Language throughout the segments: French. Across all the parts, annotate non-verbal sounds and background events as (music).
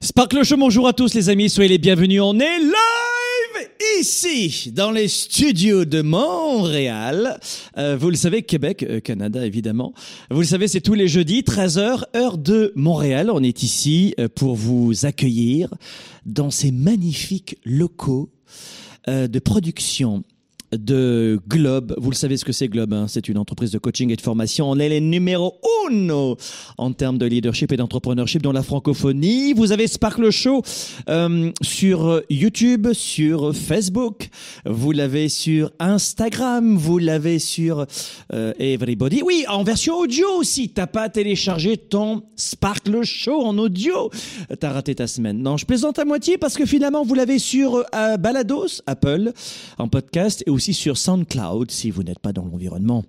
Sparkle Show, bonjour à tous les amis, soyez les bienvenus. On est live ici, dans les studios de Montréal. Euh, vous le savez, Québec, euh, Canada évidemment. Vous le savez, c'est tous les jeudis, 13h, heure de Montréal. On est ici euh, pour vous accueillir dans ces magnifiques locaux euh, de production de Globe. Vous le savez ce que c'est Globe, hein? c'est une entreprise de coaching et de formation. On est les numéro uno en termes de leadership et d'entrepreneurship dans la francophonie. Vous avez Sparkle Show euh, sur YouTube, sur Facebook, vous l'avez sur Instagram, vous l'avez sur euh, Everybody. Oui, en version audio aussi. T'as pas téléchargé ton Sparkle Show en audio. T'as raté ta semaine. Non, je plaisante à moitié parce que finalement vous l'avez sur euh, Balados, Apple, en podcast et sur SoundCloud si vous n'êtes pas dans l'environnement.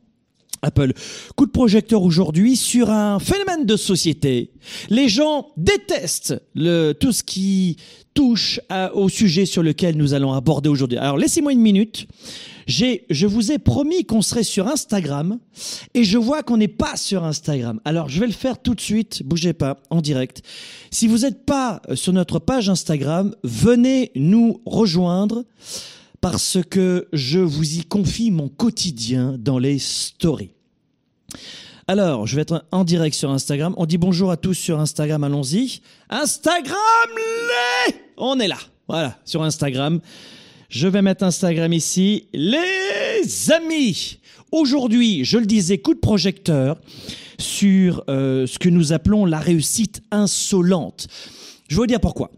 Apple. Coup de projecteur aujourd'hui sur un phénomène de société. Les gens détestent le, tout ce qui touche au sujet sur lequel nous allons aborder aujourd'hui. Alors laissez-moi une minute. J'ai, je vous ai promis qu'on serait sur Instagram et je vois qu'on n'est pas sur Instagram. Alors je vais le faire tout de suite. Bougez pas en direct. Si vous n'êtes pas sur notre page Instagram, venez nous rejoindre parce que je vous y confie mon quotidien dans les stories. Alors, je vais être en direct sur Instagram. On dit bonjour à tous sur Instagram, allons-y. Instagram, les On est là. Voilà, sur Instagram. Je vais mettre Instagram ici. Les amis, aujourd'hui, je le disais, coup de projecteur sur euh, ce que nous appelons la réussite insolente. Je vais vous dire pourquoi.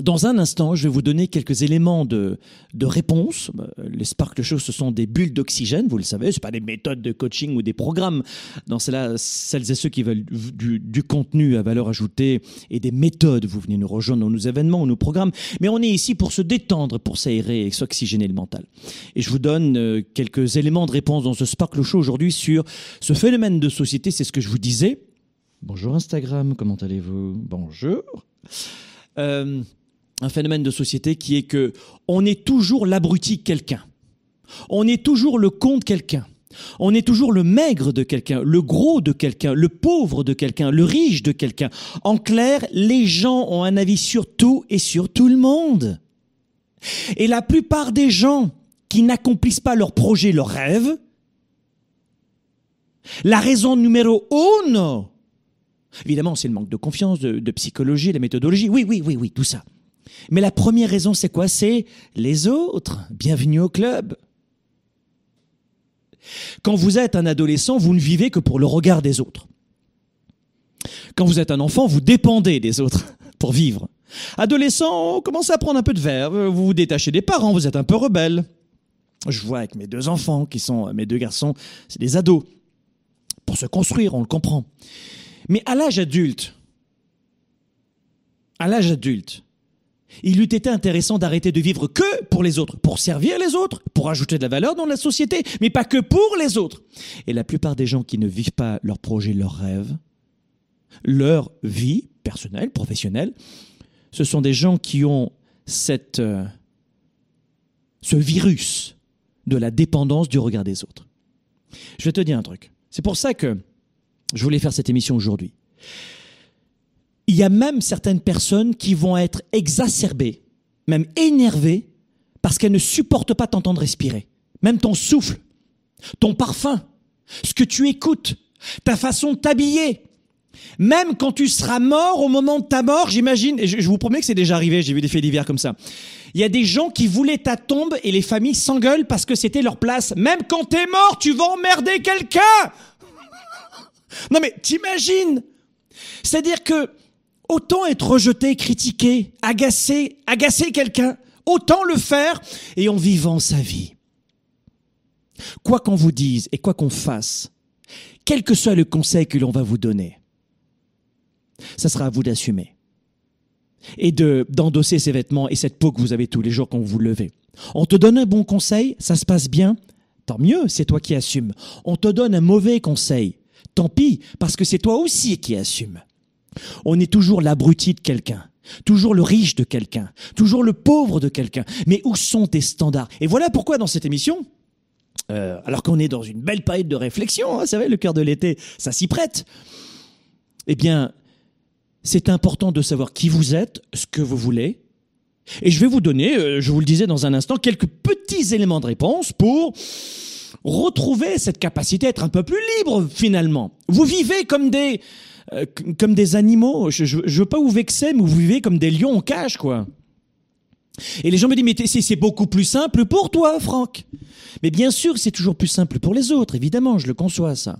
Dans un instant, je vais vous donner quelques éléments de, de réponse. Euh, Les Sparkle Show, ce sont des bulles d'oxygène, vous le savez, c'est pas des méthodes de coaching ou des programmes. Dans cela, celles et ceux qui veulent du, du contenu à valeur ajoutée et des méthodes, vous venez nous rejoindre dans nos événements ou nos programmes. Mais on est ici pour se détendre, pour s'aérer et s'oxygéner le mental. Et je vous donne euh, quelques éléments de réponse dans ce Sparkle Show aujourd'hui sur ce phénomène de société. C'est ce que je vous disais. Bonjour Instagram, comment allez-vous? Bonjour. Euh, un phénomène de société qui est que on est toujours l'abruti quelqu'un. On est toujours le con de quelqu'un. On est toujours le maigre de quelqu'un, le gros de quelqu'un, le pauvre de quelqu'un, le riche de quelqu'un. En clair, les gens ont un avis sur tout et sur tout le monde. Et la plupart des gens qui n'accomplissent pas leurs projets, leurs rêves, la raison numéro uno, évidemment, c'est le manque de confiance, de, de psychologie, la méthodologie. Oui, oui, oui, oui, tout ça. Mais la première raison, c'est quoi? C'est les autres. Bienvenue au club. Quand vous êtes un adolescent, vous ne vivez que pour le regard des autres. Quand vous êtes un enfant, vous dépendez des autres (laughs) pour vivre. Adolescent, on commence à prendre un peu de verve, vous vous détachez des parents, vous êtes un peu rebelle. Je vois avec mes deux enfants, qui sont mes deux garçons, c'est des ados. Pour se construire, on le comprend. Mais à l'âge adulte, à l'âge adulte, il eût été intéressant d'arrêter de vivre que pour les autres, pour servir les autres, pour ajouter de la valeur dans la société, mais pas que pour les autres. Et la plupart des gens qui ne vivent pas leurs projets, leurs rêves, leur vie personnelle, professionnelle, ce sont des gens qui ont cette, euh, ce virus de la dépendance du regard des autres. Je vais te dire un truc. C'est pour ça que je voulais faire cette émission aujourd'hui. Il y a même certaines personnes qui vont être exacerbées, même énervées, parce qu'elles ne supportent pas t'entendre respirer. Même ton souffle, ton parfum, ce que tu écoutes, ta façon de t'habiller, Même quand tu seras mort, au moment de ta mort, j'imagine, et je, vous promets que c'est déjà arrivé, j'ai vu des faits divers comme ça. Il y a des gens qui voulaient ta tombe et les familles s'engueulent parce que c'était leur place. Même quand t'es mort, tu vas emmerder quelqu'un Non mais t'imagines? C'est-à-dire que autant être rejeté, critiqué, agacé, agacer quelqu'un, autant le faire et en vivant sa vie. Quoi qu'on vous dise et quoi qu'on fasse, quel que soit le conseil que l'on va vous donner, ça sera à vous d'assumer et de d'endosser ces vêtements et cette peau que vous avez tous les jours quand vous vous levez. On te donne un bon conseil, ça se passe bien, tant mieux, c'est toi qui assumes. On te donne un mauvais conseil, tant pis, parce que c'est toi aussi qui assumes. On est toujours l'abruti de quelqu'un, toujours le riche de quelqu'un, toujours le pauvre de quelqu'un. Mais où sont tes standards? Et voilà pourquoi dans cette émission, euh, alors qu'on est dans une belle période de réflexion, hein, vous savez, le cœur de l'été, ça s'y prête. Eh bien, c'est important de savoir qui vous êtes, ce que vous voulez. Et je vais vous donner, euh, je vous le disais dans un instant, quelques petits éléments de réponse pour retrouver cette capacité à être un peu plus libre finalement. Vous vivez comme des euh, comme des animaux. Je, je, veux pas vous vexer, mais vous vivez comme des lions en cage, quoi. Et les gens me disent, mais c'est beaucoup plus simple pour toi, Franck. Mais bien sûr, c'est toujours plus simple pour les autres, évidemment, je le conçois, ça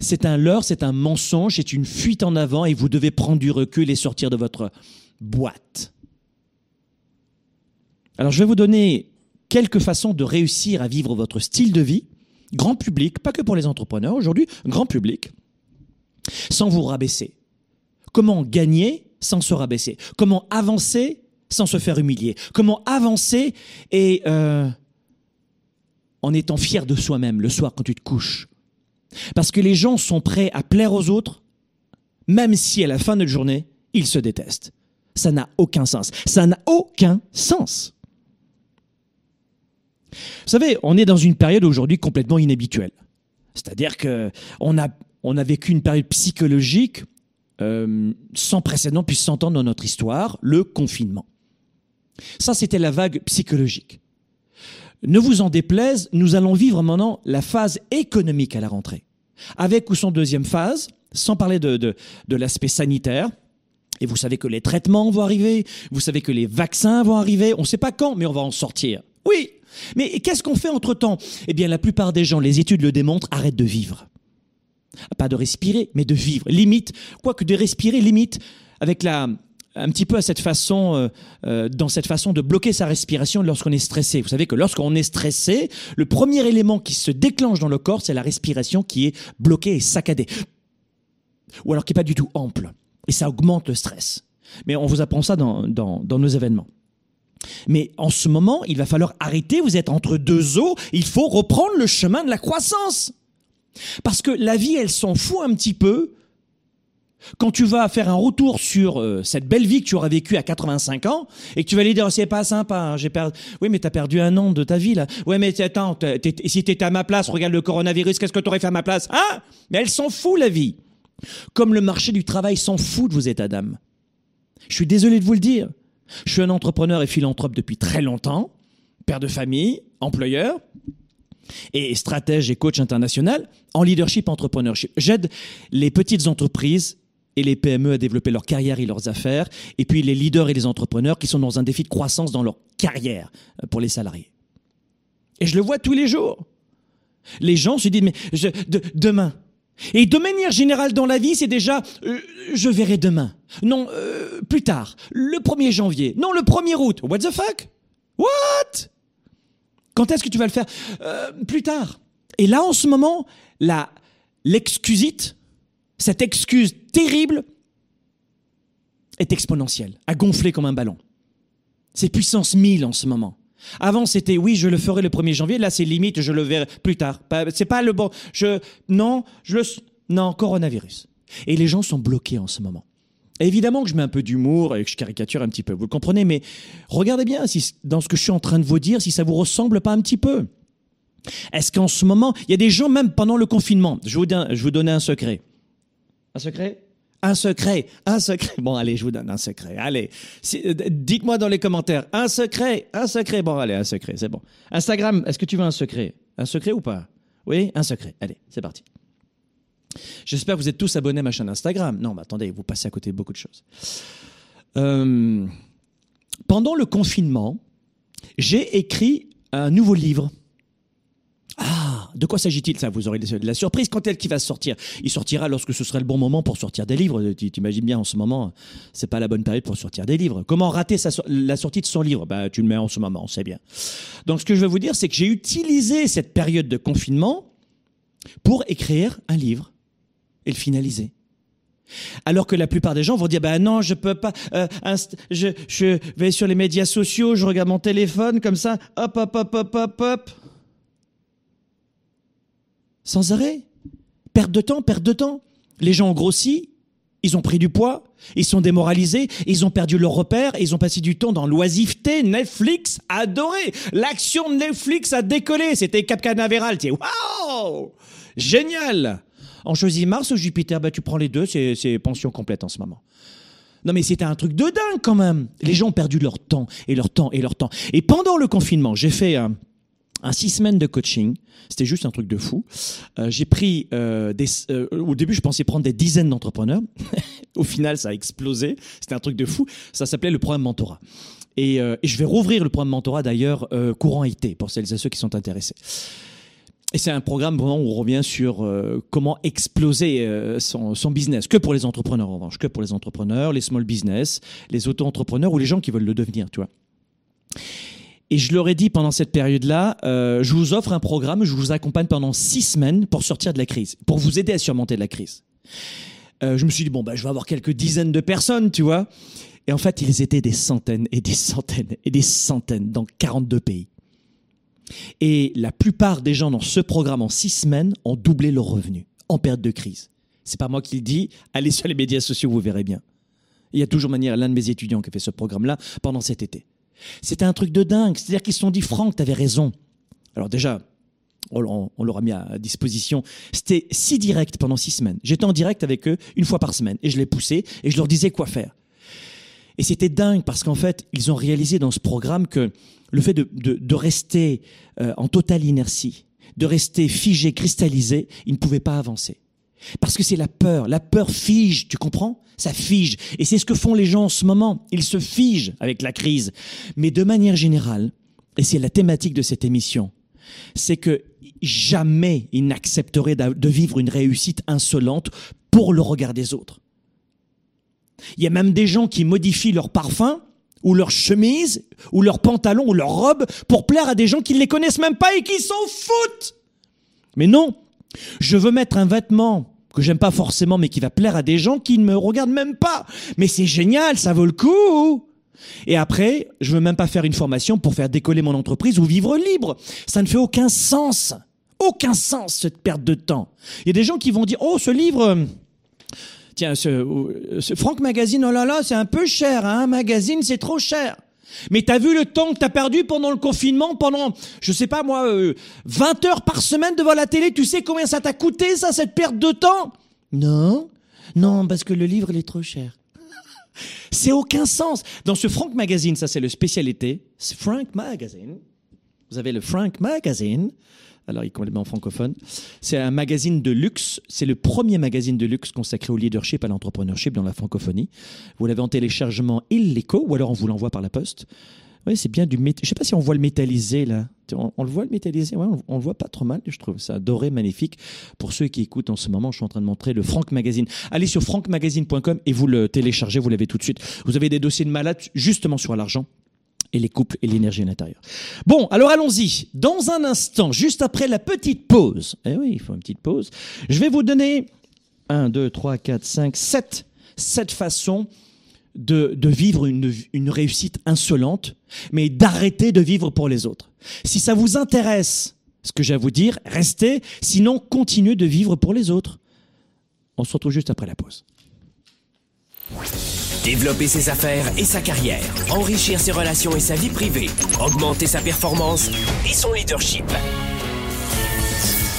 c'est un leurre, c'est un mensonge, c'est une fuite en avant et vous devez prendre du recul et sortir de votre boîte. Alors je vais vous donner quelques façons de réussir à vivre votre style de vie, grand public, pas que pour les entrepreneurs aujourd'hui, grand public, sans vous rabaisser. Comment gagner sans se rabaisser? Comment avancer sans se faire humilier? Comment avancer et euh, en étant fier de soi-même le soir quand tu te couches? Parce que les gens sont prêts à plaire aux autres, même si à la fin de la journée, ils se détestent. Ça n'a aucun sens. Ça n'a aucun sens. Vous savez, on est dans une période aujourd'hui complètement inhabituelle. C'est-à-dire que on a, on a vécu une période psychologique euh, sans précédent depuis 100 ans dans notre histoire, le confinement. Ça, c'était la vague psychologique. Ne vous en déplaise, nous allons vivre maintenant la phase économique à la rentrée. Avec ou sans deuxième phase, sans parler de, de, de l'aspect sanitaire, et vous savez que les traitements vont arriver, vous savez que les vaccins vont arriver, on ne sait pas quand, mais on va en sortir. Oui, mais qu'est-ce qu'on fait entre-temps? Eh bien, la plupart des gens, les études le démontrent, arrêtent de vivre. Pas de respirer, mais de vivre. Limite, quoique de respirer, limite, avec la, un petit peu à cette façon, euh, euh, dans cette façon de bloquer sa respiration lorsqu'on est stressé. Vous savez que lorsqu'on est stressé, le premier élément qui se déclenche dans le corps, c'est la respiration qui est bloquée et saccadée. Ou alors qui n'est pas du tout ample. Et ça augmente le stress. Mais on vous apprend ça dans, dans, dans nos événements. Mais en ce moment, il va falloir arrêter, vous êtes entre deux eaux, il faut reprendre le chemin de la croissance. Parce que la vie, elle s'en fout un petit peu quand tu vas faire un retour sur euh, cette belle vie que tu auras vécue à 85 ans et que tu vas lui dire c'est pas sympa, hein, j'ai perdu. Oui, mais t'as perdu un an de ta vie là. Oui, mais attends, si t'étais à ma place, regarde le coronavirus, qu'est-ce que t'aurais fait à ma place Hein? Mais elle s'en fout la vie. Comme le marché du travail s'en fout de vos états d'âme. Je suis désolé de vous le dire. Je suis un entrepreneur et philanthrope depuis très longtemps, père de famille, employeur et stratège et coach international en leadership entrepreneurship. J'aide les petites entreprises et les PME à développer leur carrière et leurs affaires, et puis les leaders et les entrepreneurs qui sont dans un défi de croissance dans leur carrière euh, pour les salariés. Et je le vois tous les jours. Les gens se disent, mais demain. Et de manière générale dans la vie, c'est déjà, euh, je verrai demain. Non, euh, plus tard. Le 1er janvier. Non, le 1er août. What the fuck? What? Quand est-ce que tu vas le faire? plus tard. Et là, en ce moment, la, l'excusite, cette excuse terrible est exponentielle, a gonflé comme un ballon. C'est puissance 1000 en ce moment. Avant, c'était oui, je le ferai le 1er janvier. Là, c'est limite, je le verrai plus tard. C'est pas le bon. Je, non, je le, non, coronavirus. Et les gens sont bloqués en ce moment. Évidemment que je mets un peu d'humour et que je caricature un petit peu. Vous le comprenez, mais regardez bien dans ce que je suis en train de vous dire, si ça vous ressemble pas un petit peu. Est-ce qu'en ce moment, il y a des gens, même pendant le confinement, je vous, je vous donner un secret. Un secret? Un secret Un secret Bon, allez, je vous donne un secret. Allez, euh, dites-moi dans les commentaires. Un secret Un secret Bon, allez, un secret, c'est bon. Instagram, est-ce que tu veux un secret? Un secret ou pas? Oui, un secret. Allez, c'est parti. J'espère que vous êtes tous abonnés à ma chaîne Instagram. Non, mais attendez, vous passez à côté de beaucoup de choses. Euh, pendant le confinement, j'ai écrit un nouveau livre. Ah, de quoi s'agit-il? Ça, vous aurez la surprise quand elle qui va sortir. Il sortira lorsque ce sera le bon moment pour sortir des livres. Tu t'imagines bien en ce moment, c'est pas la bonne période pour sortir des livres. Comment rater la sortie de son livre? Bah, tu le mets en ce moment, c'est bien. Donc, ce que je veux vous dire, c'est que j'ai utilisé cette période de confinement pour écrire un livre et le finaliser. Alors que la plupart des gens vont dire bah non je peux pas euh, je, vais sur les médias sociaux je regarde mon téléphone comme ça hop hop hop hop hop hop. Sans arrêt. Perte de temps perte de temps. Les gens ont grossi ils ont pris du poids ils sont démoralisés ils ont perdu leur repère ils ont passé du temps dans l'oisiveté Netflix adoré. L'action de Netflix a décollé. C'était Cap Canaveral waouh! Génial on choisit Mars ou Jupiter? Bah, tu prends les deux, c'est pension complète en ce moment. Non mais c'était un truc de dingue quand même. Les gens ont perdu leur temps et leur temps et leur temps. Et pendant le confinement, j'ai fait un, six semaines de coaching. C'était juste un truc de fou. Euh, j'ai pris euh, des. Euh, au début, je pensais prendre des dizaines d'entrepreneurs. (laughs) au final, ça a explosé. C'était un truc de fou. Ça s'appelait le programme mentorat. Et, et, je vais rouvrir le programme mentorat d'ailleurs courant été pour celles et ceux qui sont intéressés. Et c'est un programme vraiment où on revient sur euh, comment exploser euh, son, business, que pour les entrepreneurs en revanche, que pour les entrepreneurs, les small business, les auto-entrepreneurs ou les gens qui veulent le devenir, tu vois. Et je leur ai dit pendant cette période-là, euh, je vous offre un programme, je vous accompagne pendant six semaines pour sortir de la crise, pour vous aider à surmonter la crise. Je me suis dit, bon, bah, je vais avoir quelques dizaines de personnes, tu vois. Et en fait, ils étaient des centaines et des centaines et des centaines dans 42 pays. Et la plupart des gens dans ce programme en six semaines ont doublé leurs revenus en période de crise. C'est pas moi qui le dis. Allez sur les médias sociaux, vous verrez bien. Il y a toujours manière l'un de mes étudiants qui a fait ce programme-là pendant cet été. C'était un truc de dingue. C'est-à-dire qu'ils se sont dit, Franck, t'avais raison. Alors déjà, on, on leur a mis à disposition. C'était si direct pendant six semaines. J'étais en direct avec eux une fois par semaine et je les poussais et je leur disais quoi faire. Et c'était dingue parce qu'en fait, ils ont réalisé dans ce programme que le fait de, de, de rester euh, en totale inertie, de rester figé, cristallisé, ils ne pouvaient pas avancer. Parce que c'est la peur. La peur fige, tu comprends? Ça fige. Et c'est ce que font les gens en ce moment. Ils se figent avec la crise. Mais de manière générale, et c'est la thématique de cette émission, c'est que jamais ils n'accepteraient de vivre une réussite insolente pour le regard des autres. Il y a même des gens qui modifient leur parfum ou leur chemise ou leur pantalon ou leur robe pour plaire à des gens qui ne les connaissent même pas et qui s'en foutent. Mais non, je veux mettre un vêtement que j'aime pas forcément mais qui va plaire à des gens qui ne me regardent même pas. Mais c'est génial, ça vaut le coup. Et après, je veux même pas faire une formation pour faire décoller mon entreprise ou vivre libre. Ça ne fait aucun sens. Aucun sens cette perte de temps. Il y a des gens qui vont dire "Oh, ce livre Tiens, ce, ce Franck Magazine, oh là là, c'est un peu cher, hein, magazine, c'est trop cher. Mais t'as vu le temps que t'as perdu pendant le confinement, pendant, je sais pas moi, 20 euh, heures par semaine devant la télé, tu sais combien ça t'a coûté, ça, cette perte de temps? Non, non, parce que le livre, il est trop cher. (laughs) c'est aucun sens. Dans ce Franck Magazine, ça c'est le spécialité, Frank Magazine. Vous avez le Frank Magazine, alors il est complètement francophone. C'est un magazine de luxe. C'est le premier magazine de luxe consacré au leadership, à l'entrepreneurship dans la francophonie. Vous l'avez en téléchargement illico ou alors on vous l'envoie par la poste. Oui, c'est bien du métal. Je sais pas si on voit le métallisé là. On, le voit le métallisé? Ouais, on, le voit pas trop mal, je trouve. C'est doré magnifique. Pour ceux qui écoutent en ce moment, je suis en train de montrer le Frank Magazine. Allez sur frankmagazine.com et vous le téléchargez. Vous l'avez tout de suite. Vous avez des dossiers de malades justement sur l'argent et les couples et l'énergie à l'intérieur. Bon, alors allons-y. Dans un instant, juste après la petite pause, eh oui, il faut une petite pause, je vais vous donner 1, 2, 3, 4, 5, 7, 7 façons de, de vivre une, une réussite insolente, mais d'arrêter de vivre pour les autres. Si ça vous intéresse, ce que j'ai à vous dire, restez, sinon continuez de vivre pour les autres. On se retrouve juste après la pause. Développer ses affaires et sa carrière, enrichir ses relations et sa vie privée, augmenter sa performance et son leadership.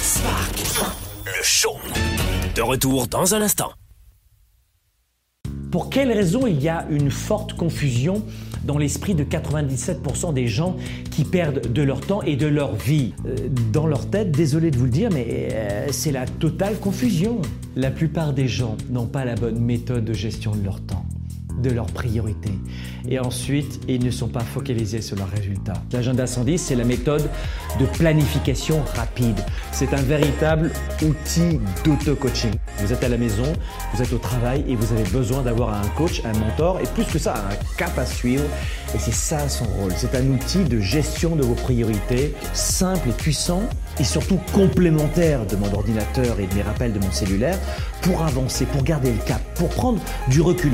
Spark, le show. De retour dans un instant. Pour quelles raisons il y a une forte confusion dans l'esprit de 97% des gens qui perdent de leur temps et de leur vie? Euh, Dans leur tête, désolé de vous le dire, mais euh, c'est la totale confusion. La plupart des gens n'ont pas la bonne méthode de gestion de leur temps de leurs priorités. Et ensuite, ils ne sont pas focalisés sur leurs résultats. L'agenda 110, c'est la méthode de planification rapide. C'est un véritable outil d'auto-coaching. Vous êtes à la maison, vous êtes au travail et vous avez besoin d'avoir un coach, un mentor et plus que ça, un cap à suivre. Et c'est ça son rôle. C'est un outil de gestion de vos priorités, simple et puissant et surtout complémentaire de mon ordinateur et de mes rappels de mon cellulaire pour avancer, pour garder le cap, pour prendre du recul.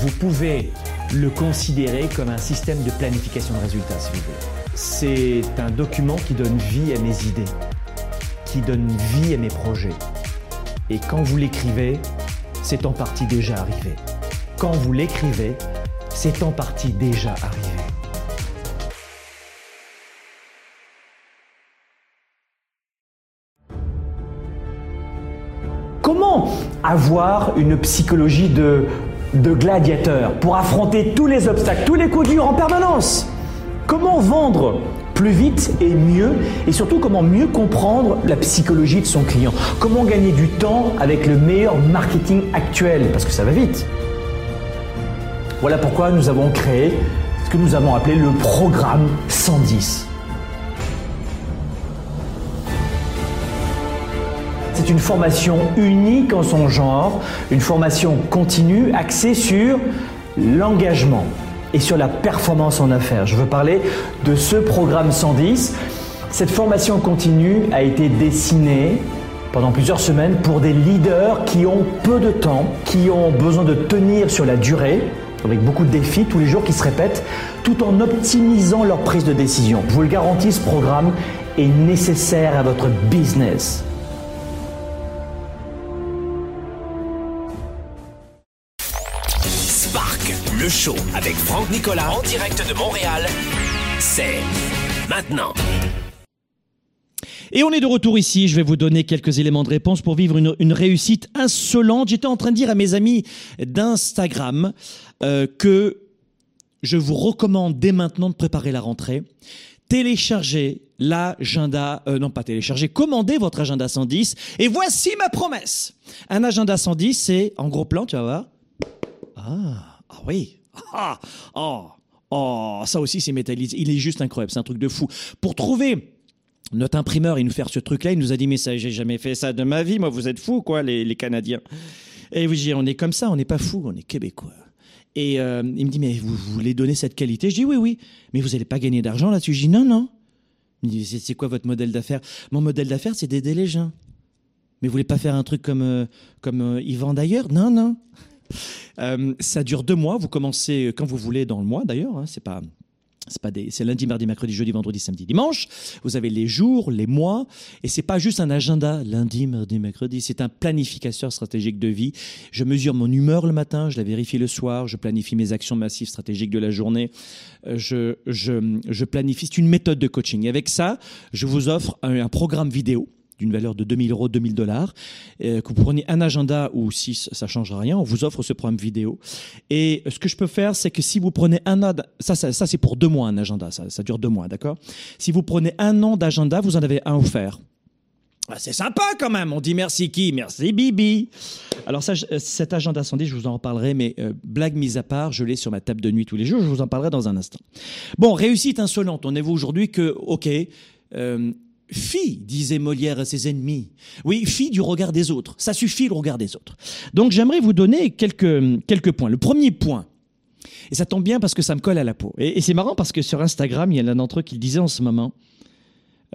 Vous pouvez le considérer comme un système de planification de résultats, si vous voulez. C'est un document qui donne vie à mes idées, qui donne vie à mes projets. Et quand vous l'écrivez, c'est en partie déjà arrivé. Quand vous l'écrivez, c'est en partie déjà arrivé. Comment avoir une psychologie de, gladiateur pour affronter tous les obstacles, tous les coups durs en permanence? Comment vendre plus vite et mieux et surtout comment mieux comprendre la psychologie de son client? Comment gagner du temps avec le meilleur marketing actuel? Parce que ça va vite. Voilà pourquoi nous avons créé ce que nous avons appelé le programme 110. C'est une formation unique en son genre, une formation continue axée sur l'engagement et sur la performance en affaires. Je veux parler de ce programme 110. Cette formation continue a été dessinée pendant plusieurs semaines pour des leaders qui ont peu de temps, qui ont besoin de tenir sur la durée, avec beaucoup de défis tous les jours qui se répètent, tout en optimisant leur prise de décision. Je vous le garantis, ce programme est nécessaire à votre business. Show avec Franck Nicolas en direct de Montréal, c'est maintenant. Et on est de retour ici. Je vais vous donner quelques éléments de réponse pour vivre une, réussite insolente. J'étais en train de dire à mes amis d'Instagram euh, que je vous recommande dès maintenant de préparer la rentrée. Téléchargez l'agenda, euh, non pas télécharger, commandez votre agenda 110. Et voici ma promesse. Un agenda 110, c'est en gros plan, tu vas voir. Ah, ah oui. Ah, oh, oh, ça aussi c'est métallisé. Il est juste incroyable, c'est un truc de fou. Pour trouver notre imprimeur et nous faire ce truc-là, il nous a dit mais ça, j'ai jamais fait ça de ma vie. Moi, vous êtes fous quoi, les, Canadiens. Et dites on est comme ça, on n'est pas fous, on est québécois. Et euh, il me dit mais vous, voulez donner cette qualité? Je dis oui oui, mais vous n'allez pas gagner d'argent là-dessus? Je dis non non. Il me dit c'est quoi votre modèle d'affaires? Mon modèle d'affaires c'est d'aider les gens. Mais vous voulez pas faire un truc comme euh, comme euh, ils vendent ailleurs Non non. Euh, ça dure deux mois. Vous commencez quand vous voulez dans le mois d'ailleurs. Hein, c'est pas c'est pas c'est lundi, mardi, mercredi, jeudi, vendredi, samedi, dimanche. Vous avez les jours, les mois, et c'est pas juste un agenda lundi, mardi, mercredi. C'est un planificateur stratégique de vie. Je mesure mon humeur le matin, je la vérifie le soir, je planifie mes actions massives stratégiques de la journée. Euh, Je, je, je planifie. C'est une méthode de coaching. Et avec ça, je vous offre un programme vidéo d'une valeur de 2000 euros, 2000 dollars, euh, que vous preniez un agenda ou si ça change rien, on vous offre ce programme vidéo. Et ce que je peux faire, c'est que si vous prenez un an, ça, ça, c'est pour deux mois un agenda, ça, ça dure deux mois, d'accord? Si vous prenez un an d'agenda, vous en avez un offert. Ah, c'est sympa quand même. On dit merci qui? Merci Bibi. Alors euh, cet agenda 110, je vous en reparlerai, mais euh, blague mise à part, je l'ai sur ma table de nuit tous les jours. Je vous en parlerai dans un instant. Bon, réussite insolente. On est vous aujourd'hui que, ok, fille, disait Molière à ses ennemis. Oui, fille du regard des autres. Ça suffit le regard des autres. Donc j'aimerais vous donner quelques quelques points. Le premier point. Et ça tombe bien parce que ça me colle à la peau. Et, et c'est marrant parce que sur Instagram, il y en a l'un d'entre eux qui le disait en ce moment.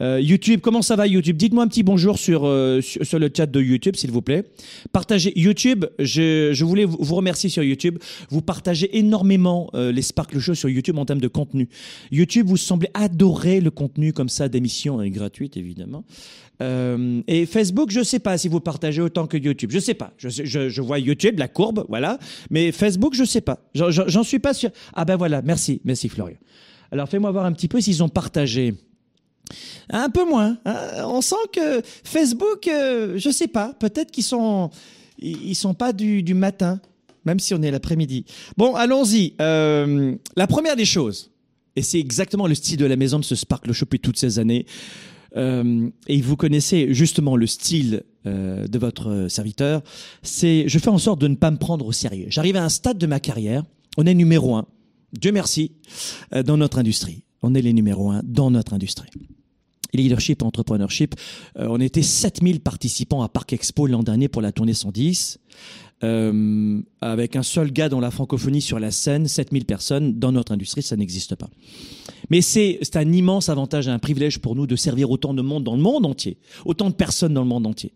Euh, YouTube, comment ça va YouTube? Dites-moi un petit bonjour sur, euh, sur, sur le chat de YouTube, s'il vous plaît. Partagez YouTube, je, je voulais vous remercier sur YouTube. Vous partagez énormément euh, les Sparkle Show sur YouTube en termes de contenu. YouTube, vous semblez adorer le contenu comme ça d'émissions et gratuites, évidemment. Et Facebook, je sais pas si vous partagez autant que YouTube. Je sais pas. Je, je, je vois YouTube, la courbe, voilà. Mais Facebook, je sais pas. J'en suis pas sûr. Ah ben voilà, merci, merci Florian. Alors fais-moi voir un petit peu s'ils ont partagé. Un peu moins. hein. On sent que Facebook, euh, je sais pas, peut-être qu'ils sont, ils sont pas du, matin. même si on est l'après-midi. Bon, allons-y. Euh, la première des choses, et c'est exactement le style de la maison de ce Sparkle Shop depuis toutes ces années. Euh, et vous connaissez justement le style euh, de votre serviteur. C'est, je fais en sorte de ne pas me prendre au sérieux. J'arrive à un stade de ma carrière. On est numéro un. Dieu merci dans notre industrie. On est les numéros un dans notre industrie. Leadership Entrepreneurship, euh, on était 7000 participants à Parc Expo l'an dernier pour la tournée 110. Euh, avec un seul gars dans la francophonie sur la scène, 7000 personnes, dans notre industrie, ça n'existe pas. Mais c'est un immense avantage et un privilège pour nous de servir autant de monde dans le monde entier, autant de personnes dans le monde entier.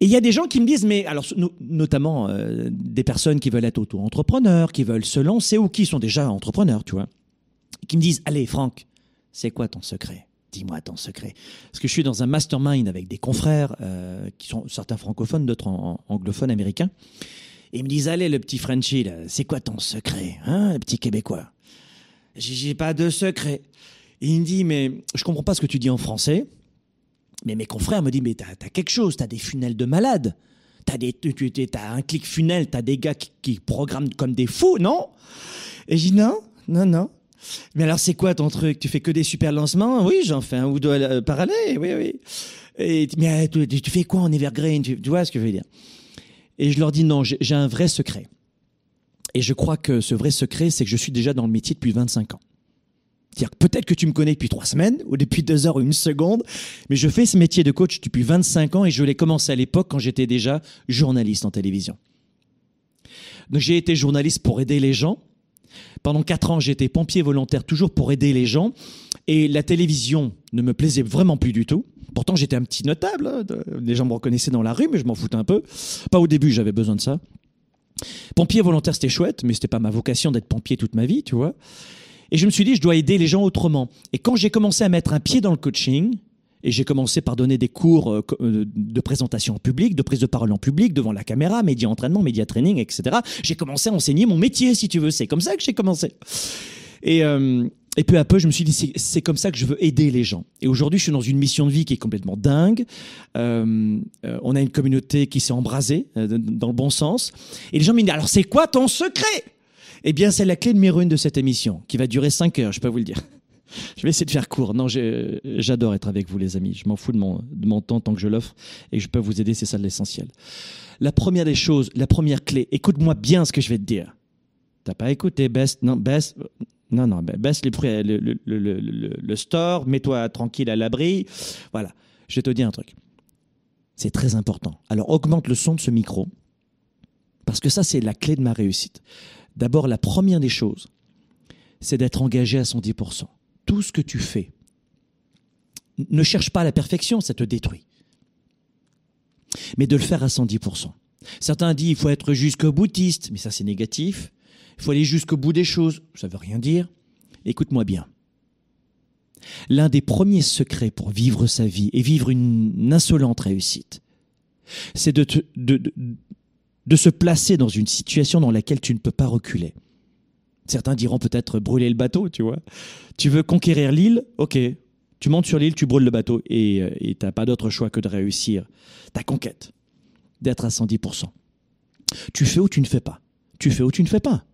Et il y a des gens qui me disent, mais alors notamment euh, des personnes qui veulent être auto-entrepreneurs, qui veulent se lancer ou qui sont déjà entrepreneurs, tu vois, qui me disent, allez Franck, c'est quoi ton secret? Dis-moi ton secret. Parce que je suis dans un mastermind avec des confrères euh, qui sont certains francophones, d'autres anglophones américains. Et ils me disent, allez le petit Frenchie, c'est quoi ton secret, hein, le petit Québécois? J'ai pas de secret. Et il me dit, mais je comprends pas ce que tu dis en français. Mais mes confrères me disent, mais t'as as quelque chose, t'as des funnels de malades. T'as un clic funnel, t'as des gars qui, qui, programment comme des fous, non? Et je dis, non, non, non. Mais alors, c'est quoi ton truc? Tu fais que des super lancements? Oui, j'en fais un ou deux euh, oui, oui. Et, mais euh, tu, fais quoi en evergreen? Tu, tu vois ce que je veux dire? Et je leur dis, non, j'ai un vrai secret. Et je crois que ce vrai secret, c'est que je suis déjà dans le métier depuis 25 ans. C'est-à-dire peut-être que tu me connais depuis trois semaines, ou depuis deux heures ou une seconde, mais je fais ce métier de coach depuis 25 ans et je l'ai commencé à l'époque quand j'étais déjà journaliste en télévision. Donc j'ai été journaliste pour aider les gens. Pendant quatre ans, j'étais pompier volontaire toujours pour aider les gens. Et la télévision ne me plaisait vraiment plus du tout. Pourtant, j'étais un petit notable. Hein, les gens me reconnaissaient dans la rue, mais je m'en foutais un peu. Pas au début, j'avais besoin de ça. Pompier volontaire, c'était chouette, mais c'était pas ma vocation d'être pompier toute ma vie, tu vois. Et je me suis dit, je dois aider les gens autrement. Et quand j'ai commencé à mettre un pied dans le coaching, et j'ai commencé par donner des cours euh, euh, de présentation en public, de prise de parole en public, devant la caméra, média entraînement, média training, etc. J'ai commencé à enseigner mon métier, si tu veux. C'est comme ça que j'ai commencé. Et, euh, peu à peu, je me suis dit, c'est comme ça que je veux aider les gens. Et aujourd'hui, je suis dans une mission de vie qui est complètement dingue. On a une communauté qui s'est embrasée, dans le bon sens. Et les gens me disent, alors c'est quoi ton secret? Eh bien, c'est la clé numéro une de cette émission, qui va durer 5 heures, je peux vous le dire. Je vais essayer de faire court. Non, j'adore être avec vous, les amis. Je m'en fous de mon, de mon temps tant que je l'offre et je peux vous aider, c'est ça l'essentiel. La première des choses, la première clé, écoute-moi bien ce que je vais te dire. T'as pas écouté, baisse, non, baisse, non, non, baisse les le, le, le, le store, mets-toi tranquille à l'abri. Voilà, je vais te dire un truc. C'est très important. Alors augmente le son de ce micro, parce que ça, c'est la clé de ma réussite. D'abord, la première des choses, c'est d'être engagé à 110%. Tout ce que tu fais, ne cherche pas la perfection, ça te détruit. Mais de le faire à 110%. Certains disent il faut être jusqu'au boutiste, mais ça c'est négatif. Il faut aller jusqu'au bout des choses, ça veut rien dire. Écoute-moi bien. L'un des premiers secrets pour vivre sa vie et vivre une insolente réussite, c'est de, de, de se placer dans une situation dans laquelle tu ne peux pas reculer. Certains diront peut-être brûler le bateau, tu vois. Tu veux conquérir l'île, ok. Tu montes sur l'île, tu brûles le bateau et euh, tu n'as pas d'autre choix que de réussir ta conquête, d'être à 110%. Tu fais ou tu ne fais pas. Tu fais ou tu ne fais pas.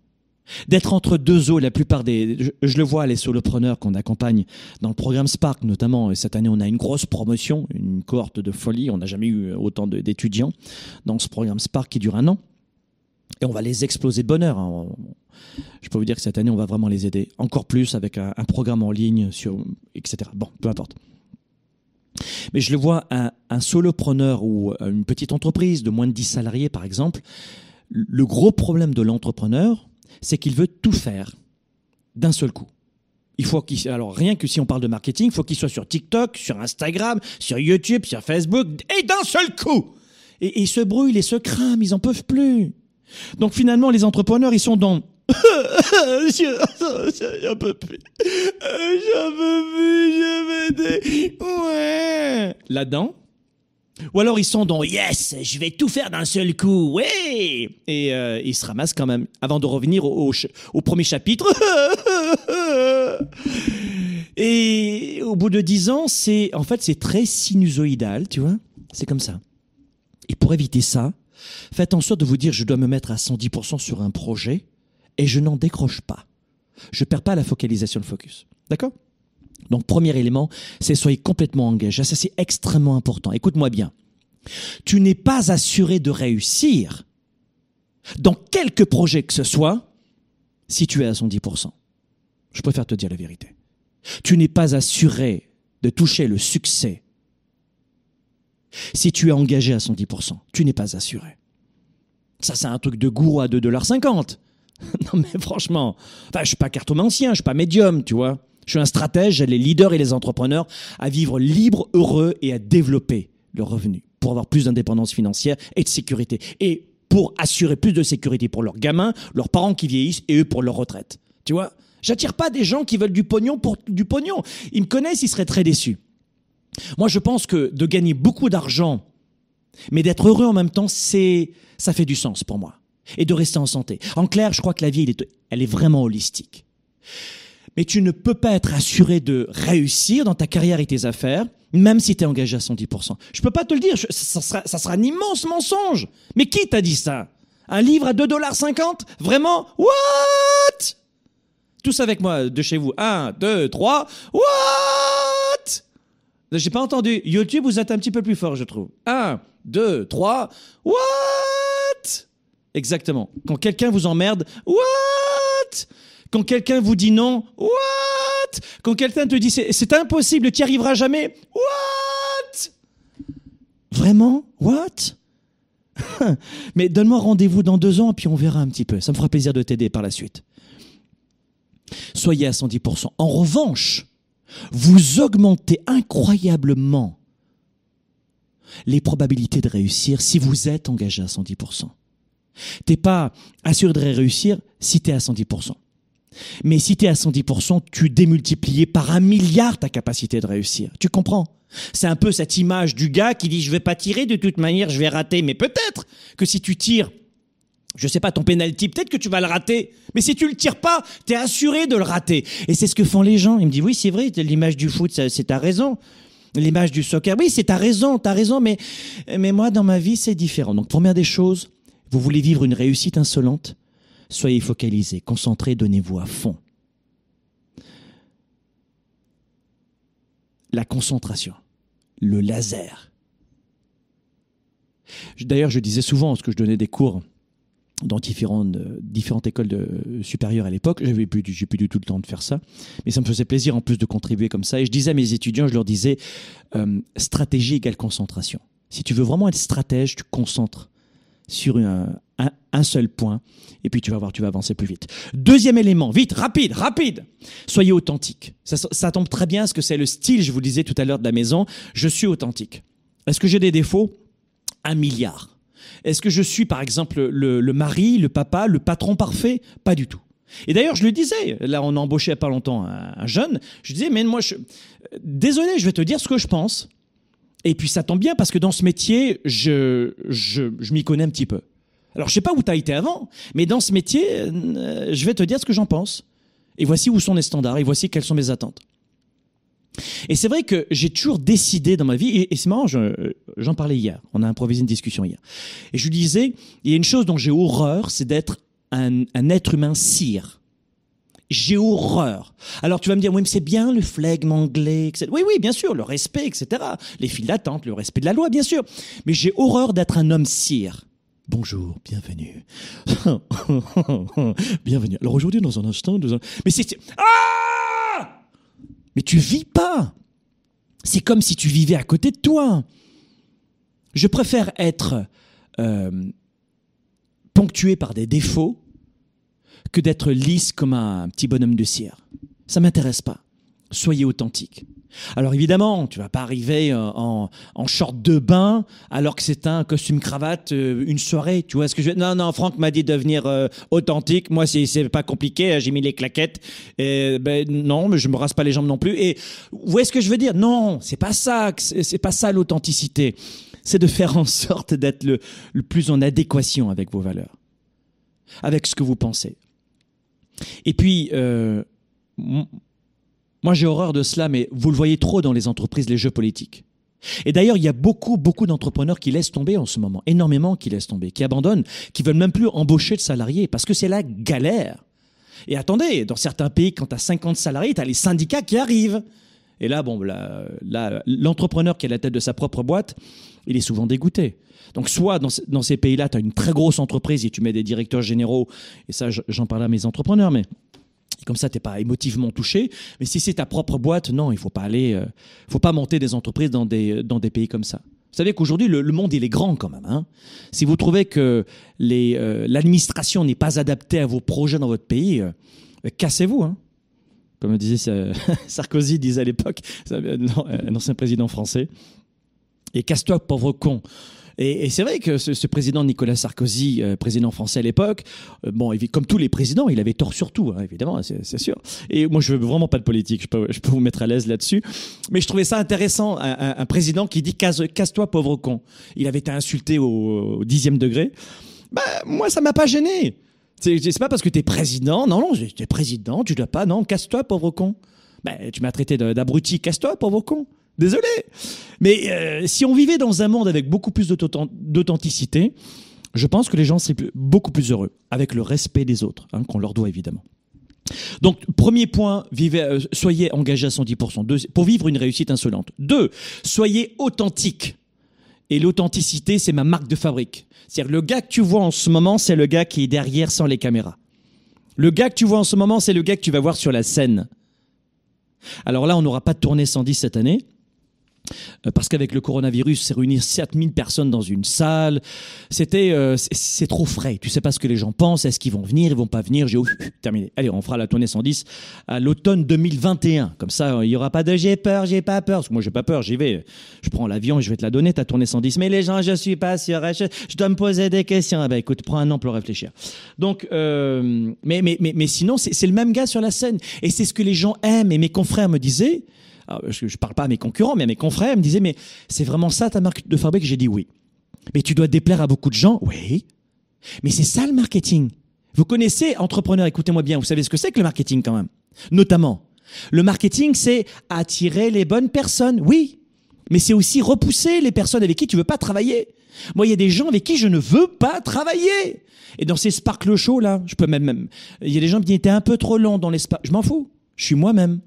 D'être entre deux eaux, la plupart des, je, le vois, les solopreneurs qu'on accompagne dans le programme Spark notamment. Et cette année, on a une grosse promotion, une cohorte de folie. On n'a jamais eu autant d'étudiants dans ce programme Spark qui dure un an. Et on va les exploser de bonheur. Hein. Je peux vous dire que cette année, on va vraiment les aider encore plus avec un, programme en ligne sur, etc. Bon, peu importe. Mais je le vois, un, un solopreneur ou une petite entreprise de moins de 10 salariés, par exemple, le gros problème de l'entrepreneur, c'est qu'il veut tout faire d'un seul coup. Il faut qu'il, alors rien que si on parle de marketing, il faut qu'il soit sur TikTok, sur Instagram, sur YouTube, sur Facebook, et d'un seul coup. Et, ils se brûlent et se crament, ils en peuvent plus. Donc finalement, les entrepreneurs, ils sont dans J'en peux plus. J'en peux plus, je vais Ouais. Là-dedans, ou alors ils sont dans yes, je vais tout faire d'un seul coup, ouais Et euh, ils se ramassent quand même avant de revenir au, au, premier chapitre. (laughs) Et au bout de dix ans, c'est en fait c'est très sinusoïdal, tu vois C'est comme ça. Et pour éviter ça, Faites en sorte de vous dire je dois me mettre à 110% sur un projet et je n'en décroche pas. Je perds pas la focalisation, le focus. D'accord? Donc premier élément, c'est soyez complètement engagé. Ça c'est extrêmement important. Écoute-moi bien. Tu n'es pas assuré de réussir dans quelque projet que ce soit si tu es à 110%. Je préfère te dire la vérité. Tu n'es pas assuré de toucher le succès si tu es engagé à 110%. Tu n'es pas assuré. Ça, c'est un truc de gourou à 2,50$. (laughs) non, mais franchement, enfin, je suis pas cartomancien, je suis pas médium, tu vois. Je suis un stratège, j'aide les leaders et les entrepreneurs à vivre libre, heureux et à développer le revenu pour avoir plus d'indépendance financière et de sécurité. Et pour assurer plus de sécurité pour leurs gamins, leurs parents qui vieillissent et eux pour leur retraite. Tu vois J'attire pas des gens qui veulent du pognon pour du pognon. Ils me connaissent, ils seraient très déçus. Moi, je pense que de gagner beaucoup d'argent, mais d'être heureux en même temps, c'est, ça fait du sens pour moi. Et de rester en santé. En clair, je crois que la vie, elle est, vraiment holistique. Mais tu ne peux pas être assuré de réussir dans ta carrière et tes affaires, même si tu es engagé à 110%. Je peux pas te le dire, ça, sera, ça sera un immense mensonge. Mais qui t'a dit ça? Un livre à 2,50$ Vraiment? What? Tous avec moi, de chez vous. 1, 2, 3. What? J'ai pas entendu. YouTube, vous êtes un petit peu plus fort, je trouve. 1, 2, 3. What? Exactement. Quand quelqu'un vous emmerde, what? Quand quelqu'un vous dit non, what? Quand quelqu'un te dit c'est impossible, tu n'y arriveras jamais, what? Vraiment? What? (laughs) Mais donne-moi rendez-vous dans deux ans, puis on verra un petit peu. Ça me fera plaisir de t'aider par la suite. Soyez à 110%. En revanche, vous augmentez incroyablement les probabilités de réussir si vous êtes engagé à 110%. T'es pas assuré de réussir si tu es à 110%. Mais si tu es à 110%, tu démultiplies par un milliard ta capacité de réussir. Tu comprends? C'est un peu cette image du gars qui dit je vais pas tirer de toute manière, je vais rater. Mais peut-être que si tu tires, je sais pas, ton penalty, peut-être que tu vas le rater. Mais si tu le tires pas, tu es assuré de le rater. Et c'est ce que font les gens. Ils me disent oui, c'est vrai, l'image du foot, c'est ta raison. L'image du soccer, oui, c'est ta raison, ta raison, mais, mais moi, dans ma vie, c'est différent. Donc, première des choses, vous voulez vivre une réussite insolente? Soyez focalisé, concentré, donnez-vous à fond. La concentration, le laser. D'ailleurs, je disais souvent, parce que je donnais des cours dans différentes, différentes écoles de, supérieures à l'époque. J'avais plus, j'ai plus du tout le temps de faire ça, mais ça me faisait plaisir en plus de contribuer comme ça. Et je disais à mes étudiants, je leur disais, euh, stratégie égale concentration. Si tu veux vraiment être stratège, tu concentres sur un, un, seul point, et puis tu vas voir, tu vas avancer plus vite. Deuxième élément, vite, rapide, rapide. Soyez authentique. Ça, tombe très bien, ce que c'est le style, je vous disais tout à l'heure de la maison. Je suis authentique. Est-ce que j'ai des défauts? Un milliard. Est-ce que je suis, par exemple, le, mari, le papa, le patron parfait? Pas du tout. Et d'ailleurs, je le disais, là, on a embauché il n'y a pas longtemps un, un, jeune, je disais, mais moi, désolé, je vais te dire ce que je pense. Et puis ça tombe bien parce que dans ce métier, je, je, je m'y connais un petit peu. Alors je sais pas où tu as été avant, mais dans ce métier, euh, je vais te dire ce que j'en pense. Et voici où sont les standards, et voici quelles sont mes attentes. Et c'est vrai que j'ai toujours décidé dans ma vie, et, c'est marrant, j'en parlais hier, on a improvisé une discussion hier, et je lui disais, il y a une chose dont j'ai horreur, c'est d'être un, un être humain cire. J'ai horreur. Alors tu vas me dire, oui, mais c'est bien le flegme anglais, etc. Oui, oui, bien sûr, le respect, etc. Les files d'attente, le respect de la loi, bien sûr. Mais j'ai horreur d'être un homme cire. Bonjour, bienvenue. (laughs) bienvenue. Alors aujourd'hui, dans un instant, dans un... mais c'est... Ah Mais tu vis pas. C'est comme si tu vivais à côté de toi. Je préfère être euh, ponctué par des défauts que d'être lisse comme un petit bonhomme de cire. Ça m'intéresse pas. Soyez authentique. Alors évidemment, tu vas pas arriver euh, en, en short de bain alors que c'est un costume cravate euh, une soirée. Tu vois ce que je Non, non. Franck m'a dit de venir euh, authentique. Moi, c'est pas compliqué. Hein, j'ai mis les claquettes. Et, ben non, mais je me rase pas les jambes non plus. Et où est-ce que je veux dire? Non, c'est pas ça. C'est pas ça l'authenticité. C'est de faire en sorte d'être le, le plus en adéquation avec vos valeurs, avec ce que vous pensez. Et puis, moi j'ai horreur de cela, mais vous le voyez trop dans les entreprises, les jeux politiques. Et d'ailleurs, il y a beaucoup, beaucoup d'entrepreneurs qui laissent tomber en ce moment, énormément qui laissent tomber, qui abandonnent, qui veulent même plus embaucher de salariés parce que c'est la galère. Et attendez, dans certains pays, quand tu as 50 salariés, tu as les syndicats qui arrivent. Et là, bon, l'entrepreneur qui est à la tête de sa propre boîte, il est souvent dégoûté. Donc, soit dans, dans ces pays-là, tu as une très grosse entreprise et tu mets des directeurs généraux, et ça, j'en parle à mes entrepreneurs, mais comme ça, tu n'es pas émotivement touché. Mais si c'est ta propre boîte, non, il faut pas aller, euh, faut pas monter des entreprises dans des, dans des pays comme ça. Vous savez qu'aujourd'hui, le, monde, il est grand quand même. Hein. si vous trouvez que euh, l'administration n'est pas adaptée à vos projets dans votre pays, euh, cassez-vous. Hein. Comme disait (laughs) Sarkozy disait à l'époque, un ancien président français. Et casse-toi, pauvre con. Et, c'est vrai que ce, président Nicolas Sarkozy, euh, président français à l'époque, euh, bon, comme tous les présidents, il avait tort sur tout, hein, évidemment, c'est sûr. Et moi, je veux vraiment pas de politique, je peux, vous mettre à l'aise là-dessus. Mais je trouvais ça intéressant, un, président qui dit casse-toi, pauvre con. Il avait été insulté au, dixième degré. Bah, moi, ça m'a pas gêné. C'est pas parce que tu es président, non, non, tu es président, tu dois pas, non, casse-toi, pauvre con. Bah, tu m'as traité d'abruti, casse-toi, pauvre con. Désolé. Mais euh, si on vivait dans un monde avec beaucoup plus d'authenticité, je pense que les gens seraient beaucoup plus heureux, avec le respect des autres, hein, qu'on leur doit évidemment. Donc, premier point, euh, soyez engagé à 110%, pour vivre une réussite insolente. Deux, soyez authentique. Et l'authenticité, c'est ma marque de fabrique. C'est-à-dire, le gars que tu vois en ce moment, c'est le gars qui est derrière sans les caméras. Le gars que tu vois en ce moment, c'est le gars que tu vas voir sur la scène. Alors là, on n'aura pas de tournée 110 cette année, parce qu'avec le coronavirus, c'est réunir 7000 personnes dans une salle. C'était, euh, c'est trop frais. Tu sais pas ce que les gens pensent. Est-ce qu'ils vont venir? Ils vont pas venir? J'ai (laughs) terminé. Allez, on fera la tournée 110 à l'automne 2021. Comme ça, il y aura pas de j'ai peur, j'ai pas peur. Parce que moi, j'ai pas peur. J'y vais. Je prends l'avion et je vais te la donner. Ta tournée 110. Mais les gens, je suis pas sûr. Je, dois me poser des questions. Ah bah écoute, prends un an pour réfléchir. Donc, euh, mais, mais, mais, mais sinon, c'est le même gars sur la scène. Et c'est ce que les gens aiment. Et mes confrères me disaient je ne parle pas à mes concurrents, mais à mes confrères, ils me disaient, mais c'est vraiment ça ta marque de fabrique? J'ai dit oui. Mais tu dois déplaire à beaucoup de gens? Oui. Mais c'est ça le marketing. Vous connaissez, entrepreneur, écoutez-moi bien, vous savez ce que c'est que le marketing quand même. Notamment, le marketing, c'est attirer les bonnes personnes, oui. Mais c'est aussi repousser les personnes avec qui tu veux pas travailler. Moi, il y a des gens avec qui je ne veux pas travailler. Et dans ces sparkle shows là, je peux même, même il y a des gens qui étaient un peu trop longs dans les. Je m'en fous. Je suis moi-même.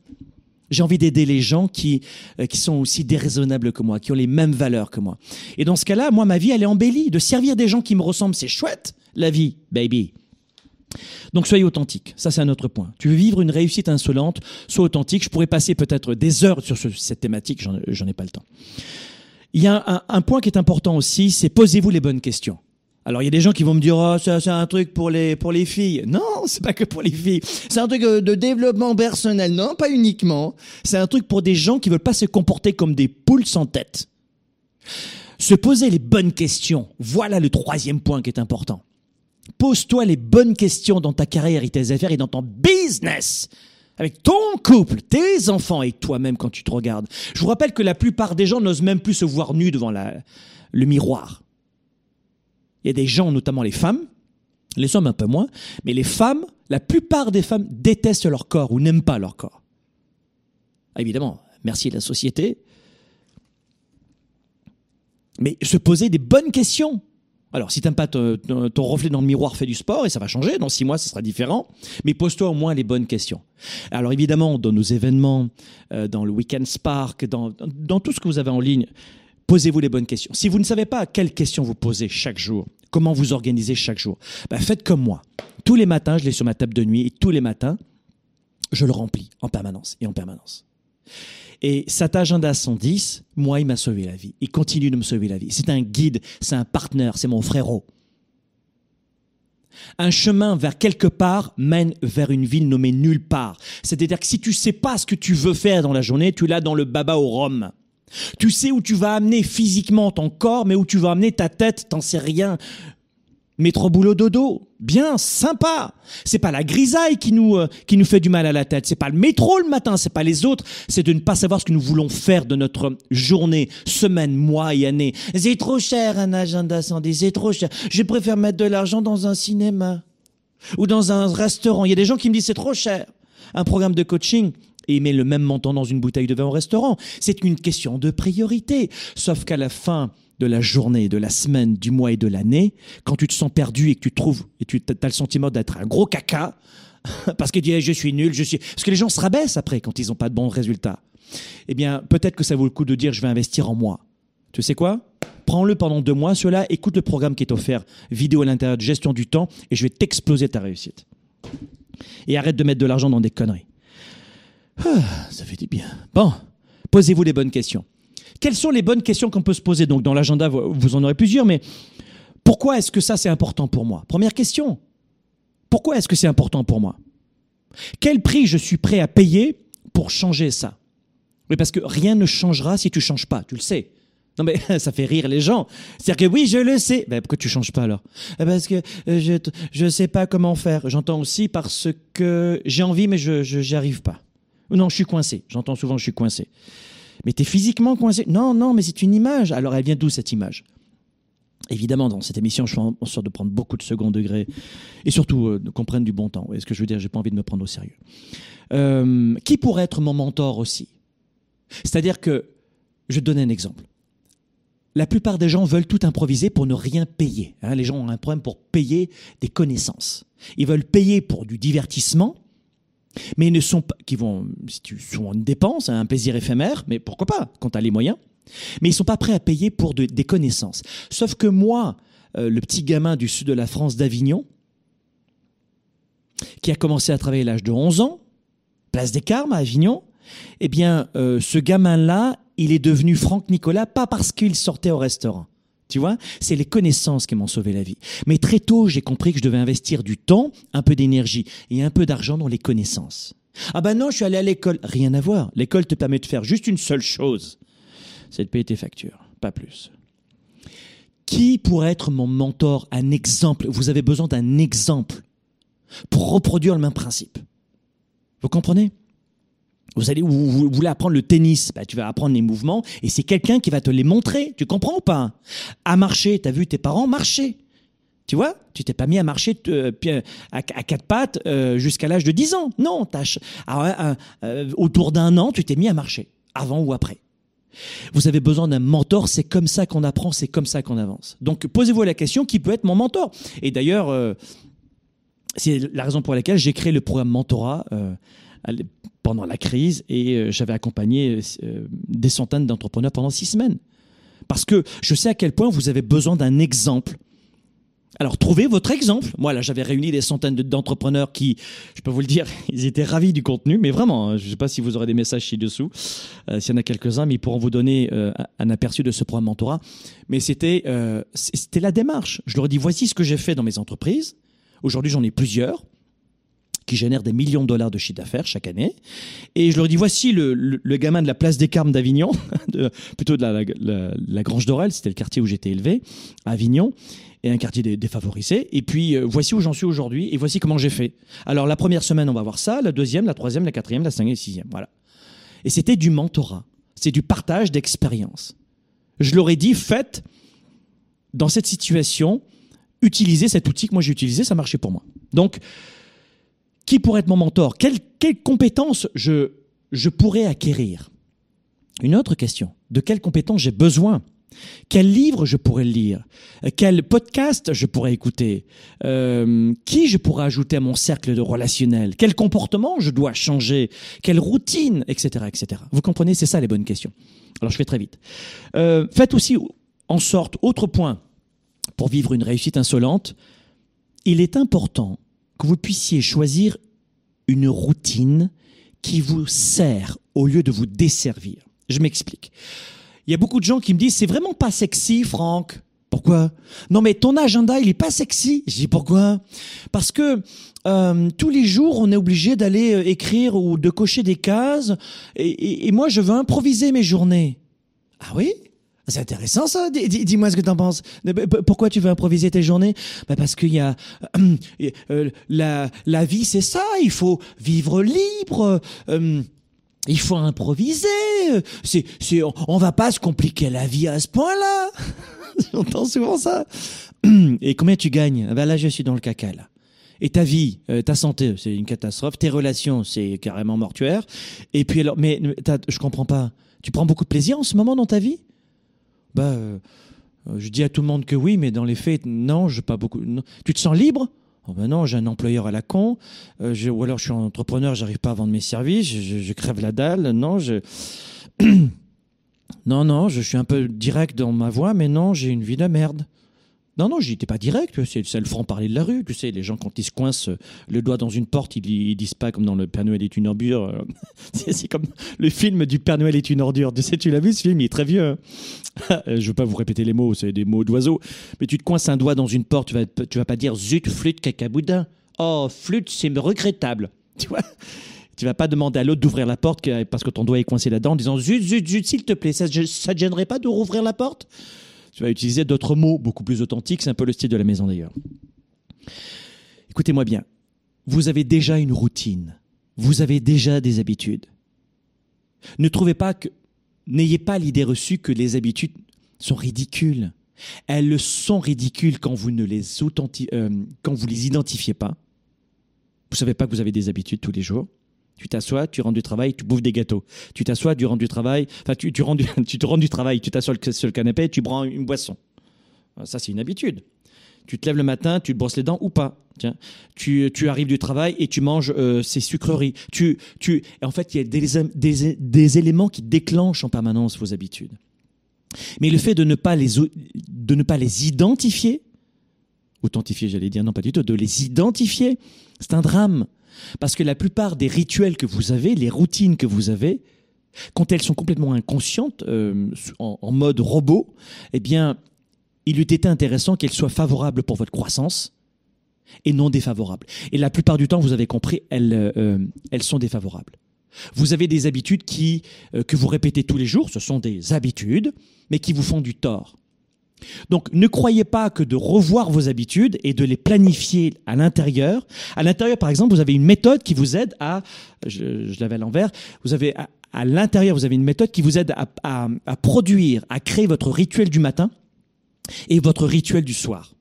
J'ai envie d'aider les gens qui, euh, qui sont aussi déraisonnables que moi, qui ont les mêmes valeurs que moi. Et dans ce cas-là, moi, ma vie, elle est embellie. De servir des gens qui me ressemblent, c'est chouette, la vie, baby. Donc soyez authentique, ça c'est un autre point. Tu veux vivre une réussite insolente, sois authentique. Je pourrais passer peut-être des heures sur cette thématique, j'en ai pas le temps. Il y a un, un point qui est important aussi, c'est posez-vous les bonnes questions. Alors il y a des gens qui vont me dire oh, c'est un truc pour les pour les filles. Non, (laughs) c'est pas que pour les filles. C'est un truc euh, de développement personnel. Non, pas uniquement. C'est un truc pour des gens qui veulent pas se comporter comme des poules sans tête. Se poser les bonnes questions. Voilà le troisième point qui est important. Pose-toi les bonnes questions dans ta carrière et tes affaires et dans ton business. Avec ton couple, tes enfants et toi-même quand tu te regardes. Je vous rappelle que la plupart des gens n'osent même plus se voir nus devant la, le miroir. Il y a des gens, notamment les femmes, les hommes un peu moins, mais les femmes, la plupart des femmes détestent leur corps ou n'aiment pas leur corps. Ah, évidemment, merci la société. Mais se poser des bonnes questions. Alors, si tu n'aimes pas ton, reflet dans le miroir, fais du sport et ça va changer. Dans six mois, ce sera différent. Mais pose-toi au moins les bonnes questions. Alors, évidemment, dans nos événements, euh, dans le Weekend Spark, dans, dans tout ce que vous avez en ligne, posez-vous les bonnes questions. Si vous ne savez pas quelles questions vous posez chaque jour, comment vous organisez chaque jour, bah faites comme moi. Tous les matins, je l'ai sur ma table de nuit et tous les matins, je le remplis en permanence et en permanence. Et cet agenda 110, moi, il m'a sauvé la vie. Il continue de me sauver la vie. C'est un guide, c'est un partenaire, c'est mon frérot. Un chemin vers quelque part mène vers une ville nommée nulle part. C'est-à-dire que si tu sais pas ce que tu veux faire dans la journée, tu l'as dans le baba au rhum. Tu sais où tu vas amener physiquement ton corps, mais où tu vas amener ta tête, t'en sais rien. Métro boulot dodo, bien, sympa. C'est pas la grisaille qui nous euh, qui nous fait du mal à la tête. C'est pas le métro le matin, c'est pas les autres. C'est de ne pas savoir ce que nous voulons faire de notre journée, semaine, mois et année. C'est trop cher un agenda 110, c'est trop cher. Je préfère mettre de l'argent dans un cinéma ou dans un restaurant. Il y a des gens qui me disent c'est trop cher. Un programme de coaching, et met le même montant dans une bouteille de vin au restaurant. C'est une question de priorité. Sauf qu'à la fin de la journée, de la semaine, du mois et de l'année, quand tu te sens perdu et que tu trouves, et tu as le sentiment d'être un gros caca, (laughs) parce que tu dis je suis nul, je suis... Parce que les gens se rabaissent après quand ils n'ont pas de bons résultats. Eh bien, peut-être que ça vaut le coup de dire je vais investir en moi. Tu sais quoi? Prends-le pendant deux mois, cela, écoute le programme qui est offert, vidéo à l'intérieur de gestion du temps, et je vais t'exploser ta réussite. Et arrête de mettre de l'argent dans des conneries. Ah, ça fait du bien. Bon, posez-vous les bonnes questions. Quelles sont les bonnes questions qu'on peut se poser Donc, dans l'agenda, vous en aurez plusieurs, mais pourquoi est-ce que ça, c'est important pour moi Première question. Pourquoi est-ce que c'est important pour moi Quel prix je suis prêt à payer pour changer ça Oui, parce que rien ne changera si tu changes pas, tu le sais. Non mais (laughs) ça fait rire les gens. C'est-à-dire que oui, je le sais. Ben, pourquoi tu changes pas alors eh, Parce que euh, je je sais pas comment faire. J'entends aussi parce que j'ai envie mais je j'y arrive pas. Non, je suis coincé. J'entends souvent je suis coincé. Mais tu es physiquement coincé Non, non, mais c'est une image. Alors elle vient d'où cette image? Évidemment, dans cette émission, je suis en sorte de prendre beaucoup de second degré et surtout euh, qu'on du bon temps. est ce que je veux dire, j'ai pas envie de me prendre au sérieux. Euh, qui pourrait être mon mentor aussi? C'est-à-dire que, je te donne un exemple la plupart des gens veulent tout improviser pour ne rien payer. Hein. les gens ont un problème pour payer des connaissances. Ils veulent payer pour du divertissement, mais ne sont pas, qui vont, si tu sont une dépense, un plaisir éphémère, mais pourquoi pas, quand tu as les moyens. Mais ils sont pas prêts à payer pour des connaissances. Sauf que moi, euh, le petit gamin du sud de la France d'Avignon, qui a commencé à travailler à l'âge de 11 ans, place des Carmes à Avignon, eh bien, euh, ce gamin-là, il est devenu Franck Nicolas pas parce qu'il sortait au restaurant. Tu vois, c'est les connaissances qui m'ont sauvé la vie. Mais très tôt, j'ai compris que je devais investir du temps, un peu d'énergie et un peu d'argent dans les connaissances. Ah ben non, je suis allé à l'école. Rien à voir. L'école te permet de faire juste une seule chose. C'est de payer tes factures, pas plus. Qui pourrait être mon mentor, un exemple? Vous avez besoin d'un exemple pour reproduire le même principe. Vous comprenez? Vous allez, vous, voulez apprendre le tennis, bah, tu vas apprendre les mouvements et c'est quelqu'un qui va te les montrer. Tu comprends ou pas? À marcher, tu as vu tes parents marcher. Tu vois? Tu t'es pas mis à marcher euh, à, quatre pattes euh, jusqu'à l'âge de 10 ans. Non, ah euh, autour d'un an, tu t'es mis à marcher, avant ou après. Vous avez besoin d'un mentor, c'est comme ça qu'on apprend, c'est comme ça qu'on avance. Donc posez-vous la question, qui peut être mon mentor? Et d'ailleurs, c'est la raison pour laquelle j'ai créé le programme Mentorat pendant la crise et euh, j'avais accompagné euh, des centaines d'entrepreneurs pendant six semaines. Parce que je sais à quel point vous avez besoin d'un exemple. Alors trouvez votre exemple. Moi là j'avais réuni des centaines d'entrepreneurs qui, je peux vous le dire, (laughs) ils étaient ravis du contenu, mais vraiment, hein, je ne sais pas si vous aurez des messages ci-dessous, euh, s'il y en a quelques-uns, mais ils pourront vous donner un aperçu de ce programme mentorat. Mais c'était c'était la démarche. Je leur ai dit voici ce que j'ai fait dans mes entreprises. Aujourd'hui j'en ai plusieurs qui génère des millions de dollars de chiffre d'affaires chaque année. Et je leur dis, voici le, le, gamin de la place des Carmes d'Avignon, (laughs) plutôt de la, la, Grange d'Orel, c'était le quartier où j'étais élevé, à Avignon, et un quartier défavorisé. Et puis, euh, voici où j'en suis aujourd'hui, et voici comment j'ai fait. Alors, la première semaine, on va voir ça, la deuxième, la troisième, la quatrième, la cinquième, la sixième, voilà. Et c'était du mentorat, c'est du partage d'expérience. Je leur ai dit, faites, dans cette situation, utilisez cet outil que moi j'ai utilisé, ça marchait pour moi. Donc, qui pourrait être mon mentor? Quelles, compétences je, je pourrais acquérir? Une autre question. De quelles compétences j'ai besoin? Quel livre je pourrais lire? Quel podcast je pourrais écouter? Euh, Qui je pourrais ajouter à mon cercle de relationnel Quel comportement je dois changer? Quelle routine? Etc. etc. Vous comprenez C'est ça les bonnes questions. Alors je fais très vite. Euh, faites aussi en sorte, autre point, pour vivre une réussite insolente, il est important que vous puissiez choisir une routine qui vous sert au lieu de vous desservir. Je m'explique. Il y a beaucoup de gens qui me disent c'est vraiment pas sexy, Franck. Pourquoi? Non mais ton agenda il est pas sexy. Je dis pourquoi? Parce que euh, tous les jours on est obligé d'aller euh, écrire ou de cocher des cases et, et moi je veux improviser mes journées. Ah oui? C'est intéressant ça. Dis-moi ce que t'en penses. Pourquoi tu veux improviser tes journées? Bah Parce qu'il y a (clears throat) euh, la, la vie, c'est ça. Il faut vivre libre. Euh, il faut improviser. C'est, c'est, on va pas se compliquer la vie à ce point-là. (laughs) J'entends souvent ça. (clears throat) Et combien tu gagnes? Ben Là, je suis dans le caca là. Et ta vie, euh, ta santé, c'est une catastrophe. Tes relations, c'est carrément mortuaire. Et puis alors, mais je comprends pas. Tu prends beaucoup de plaisir en ce moment dans ta vie? Bah, euh, euh, je dis à tout le monde que oui, mais dans les faits, non, je pas beaucoup. Tu te sens libre? Oh ben non, j'ai un employeur à la con. Euh, je- ou alors je suis entrepreneur, j'arrive pas à vendre mes services, je- je crève la dalle. Non, je. (clears throat) non, non, je suis un peu direct dans ma voix, mais non, j'ai une vie de merde. Non, non, j'étais pas direct, c'est le franc-parler de la rue. Tu sais, les gens, quand ils se coincent euh, le doigt dans une porte, ils, ils disent pas comme dans Le Père Noël est une ordure. euh, (laughs) c'est comme le film du Père Noël est une ordure. Tu sais, tu l'as vu ce film, il est très vieux. hein. (laughs) Je veux pas vous répéter les mots, c'est des mots d'oiseaux. Mais tu te coinces un doigt dans une porte, tu vas, vas pas dire zut, flûte, cacaboudin. Oh, flûte, c'est regrettable. (laughs) Tu vois tu vas pas demander à l'autre d'ouvrir la porte parce que ton doigt est coincé là-dedans en disant zut, zut, zut, s'il te plaît, ça, ça te gênerait pas de rouvrir la porte? Tu vas utiliser d'autres mots beaucoup plus authentiques, c'est un peu le style de la maison d'ailleurs. Écoutez-moi bien, vous avez déjà une routine, vous avez déjà des habitudes. Ne trouvez pas que, n'ayez pas l'idée reçue que les habitudes sont ridicules. Elles le sont ridicules quand vous ne euh, les identifiez pas. Vous savez pas que vous avez des habitudes tous les jours. Tu t'assois, tu rentres du travail, tu bouffes des gâteaux. Tu t'assois, tu rentres du travail, enfin tu, tu, rentres du- (laughs) tu te rends du travail, tu t'assois sur le canapé, tu prends une boisson. Ça c'est une habitude. Tu te lèves le matin, tu te brosses les dents ou pas. Tiens, tu, tu arrives du travail et tu manges euh, ces sucreries. Tu, tu, en fait, il y a des, des, des éléments qui déclenchent en permanence vos habitudes. Mais le fait de ne pas les, de ne pas les identifier, authentifier, j'allais dire, non pas du tout, de les identifier, c'est un drame. Parce que la plupart des rituels que vous avez, les routines que vous avez, quand elles sont complètement inconscientes, euh, en, mode robot, eh bien, il eût été intéressant qu'elles soient favorables pour votre croissance et non défavorables. Et la plupart du temps, vous avez compris, elles, euh, sont défavorables. Vous avez des habitudes qui, euh, que vous répétez tous les jours, ce sont des habitudes, mais qui vous font du tort. Donc ne croyez pas que de revoir vos habitudes et de les planifier à l'intérieur. À l'intérieur, par exemple, vous avez une méthode qui vous aide à, je, l'avais à l'envers, vous avez à, l'intérieur, vous avez une méthode qui vous aide à, produire, à créer votre rituel du matin et votre rituel du soir.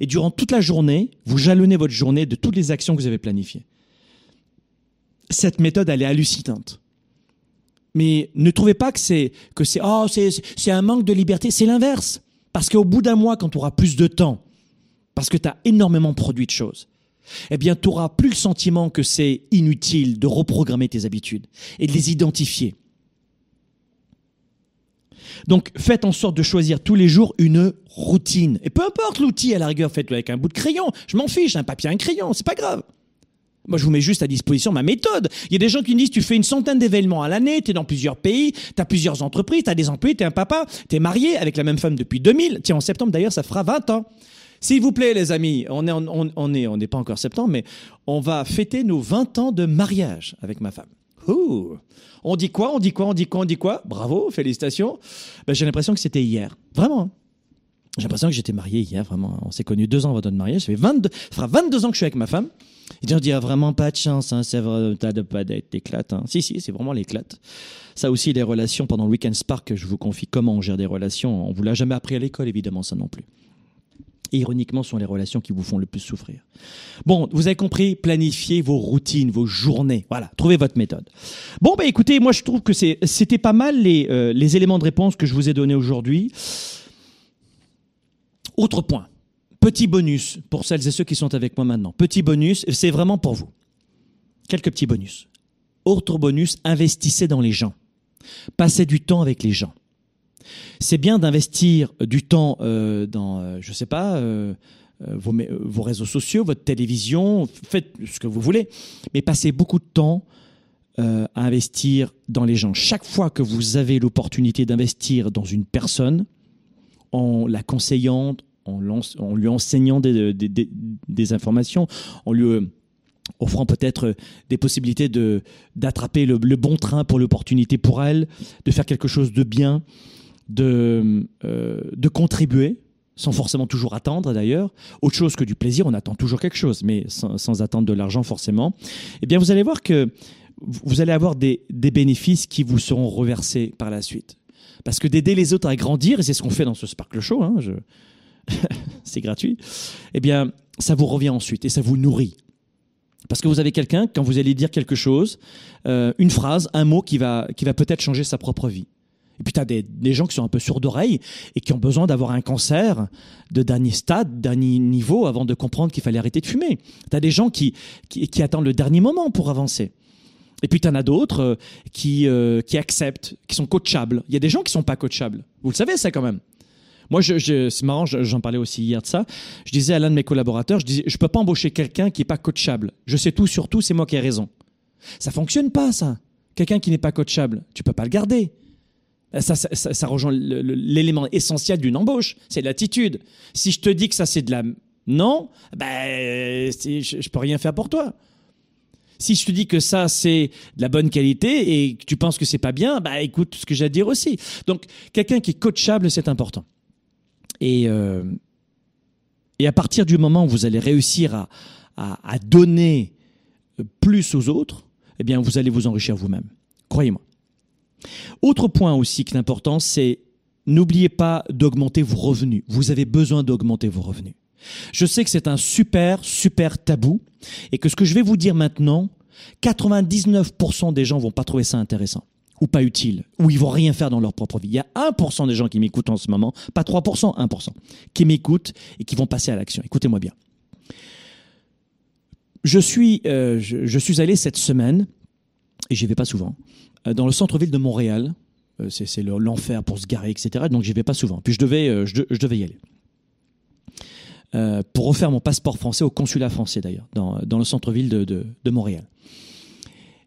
Et durant toute la journée, vous jalonnez votre journée de toutes les actions que vous avez planifiées. Cette méthode, elle est hallucinante. Mais ne trouvez pas que c'est que c'est oh c'est un manque de liberté, c'est l'inverse. Parce qu'au bout d'un mois, quand tu auras plus de temps, parce que tu as énormément produit de choses, eh bien, tu n'auras plus le sentiment que c'est inutile de reprogrammer tes habitudes et de les identifier. Donc, faites en sorte de choisir tous les jours une routine. Et peu importe l'outil, à la rigueur, faites-le avec un bout de crayon. Je m'en fiche, un papier, un crayon, c'est pas grave. Moi, je vous mets juste à disposition ma méthode. Il y a des gens qui me disent, tu fais une centaine d'événements à l'année, tu es dans plusieurs pays, tu as plusieurs entreprises, tu as des employés, tu es un papa, tu es marié avec la même femme depuis 2000. Tiens, en septembre, d'ailleurs, ça fera 20 ans. S'il vous plaît, les amis, on est, on, est, on n'est pas encore septembre, mais on va fêter nos 20 ans de mariage avec ma femme. Ouh. On dit quoi On dit quoi On dit quoi On dit quoi? Bravo, félicitations. Ben, j'ai l'impression que c'était hier. Vraiment. J'ai l'impression que j'étais marié hier, vraiment. On s'est connus deux ans avant notre mariage. Ça fait 22, ça fera 22 ans que je suis avec ma femme. Et on dit, ah, vraiment pas de chance, hein, c'est vrai, t'as de pas d'être éclate. Hein. Si, si, c'est vraiment l'éclate. Ça aussi, les relations pendant le Weekend Spark, je vous confie comment on gère des relations. On vous l'a jamais appris à l'école, évidemment, ça non plus. Et ironiquement, ce sont les relations qui vous font le plus souffrir. Bon, vous avez compris, planifiez vos routines, vos journées. Voilà, trouvez votre méthode. Bon, bah écoutez, moi je trouve que c'était pas mal les, euh, les éléments de réponse que je vous ai donnés aujourd'hui. Autre point, petit bonus pour celles et ceux qui sont avec moi maintenant. Petit bonus, c'est vraiment pour vous. Quelques petits bonus. Autre bonus, investissez dans les gens. Passez du temps avec les gens. C'est bien d'investir du temps euh, dans, euh, je sais pas, euh, vos, vos réseaux sociaux, votre télévision, faites ce que vous voulez, mais passez beaucoup de temps à investir dans les gens. Chaque fois que vous avez l'opportunité d'investir dans une personne, en la conseillant, en, lui enseignant des, informations, en lui euh, offrant peut-être euh, des possibilités de d'attraper le, le bon train pour l'opportunité pour elle, de faire quelque chose de bien, de, euh, de contribuer, sans forcément toujours attendre d'ailleurs. Autre chose que du plaisir, on attend toujours quelque chose, mais sans, sans attendre de l'argent forcément. Eh bien, vous allez voir que vous allez avoir des, des bénéfices qui vous seront reversés par la suite. Parce que d'aider les autres à grandir, et c'est ce qu'on fait dans ce Sparkle Show, hein, je... (laughs) c'est gratuit, eh bien, ça vous revient ensuite et ça vous nourrit. Parce que vous avez quelqu'un, quand vous allez dire quelque chose, euh, une phrase, un mot qui va, qui va peut-être changer sa propre vie. Et puis tu as des, gens qui sont un peu sourds d'oreille et qui ont besoin d'avoir un cancer de dernier stade, dernier niveau avant de comprendre qu'il fallait arrêter de fumer. Tu as des gens qui, qui, attendent le dernier moment pour avancer. Et puis tu en as d'autres euh, qui, euh, qui acceptent, qui sont coachables. Il y a des gens qui sont pas coachables. Vous le savez ça quand même. Moi, je, c'est marrant, j'en parlais aussi hier de ça. Je disais à l'un de mes collaborateurs, je disais, je peux pas embaucher quelqu'un qui est pas coachable. Je sais tout sur tout, c'est moi qui ai raison. Ça fonctionne pas, ça. Quelqu'un qui n'est pas coachable, tu peux pas le garder. Ça, ça, ça, ça rejoint l'élément essentiel d'une embauche, c'est l'attitude. Si je te dis que ça c'est de la non, ben je, je peux rien faire pour toi. Si je te dis que ça c'est de la bonne qualité et que tu penses que c'est pas bien, bah écoute ce que j'ai à dire aussi. Donc quelqu'un qui est coachable, c'est important. Et euh, et à partir du moment où vous allez réussir à, à, donner plus aux autres, eh bien vous allez vous enrichir vous-même. Croyez-moi. Autre point aussi qui est important, c'est n'oubliez pas d'augmenter vos revenus. Vous avez besoin d'augmenter vos revenus. Je sais que c'est un super, super tabou et que ce que je vais vous dire maintenant, 99% des gens vont pas trouver ça intéressant ou pas utile, ou ils vont rien faire dans leur propre vie. Il y a 1% des gens qui m'écoutent en ce moment, pas 3%, 1%, qui m'écoutent et qui vont passer à l'action. Écoutez-moi bien. Je suis, euh, je, suis allé cette semaine, et j'y vais pas souvent, dans le centre-ville de Montréal. C'est l'enfer pour se garer, etc. Donc j'y vais pas souvent. Puis je devais, je, je devais y aller. Euh, pour refaire mon passeport français au consulat français d'ailleurs, dans, dans le centre-ville de, de, Montréal.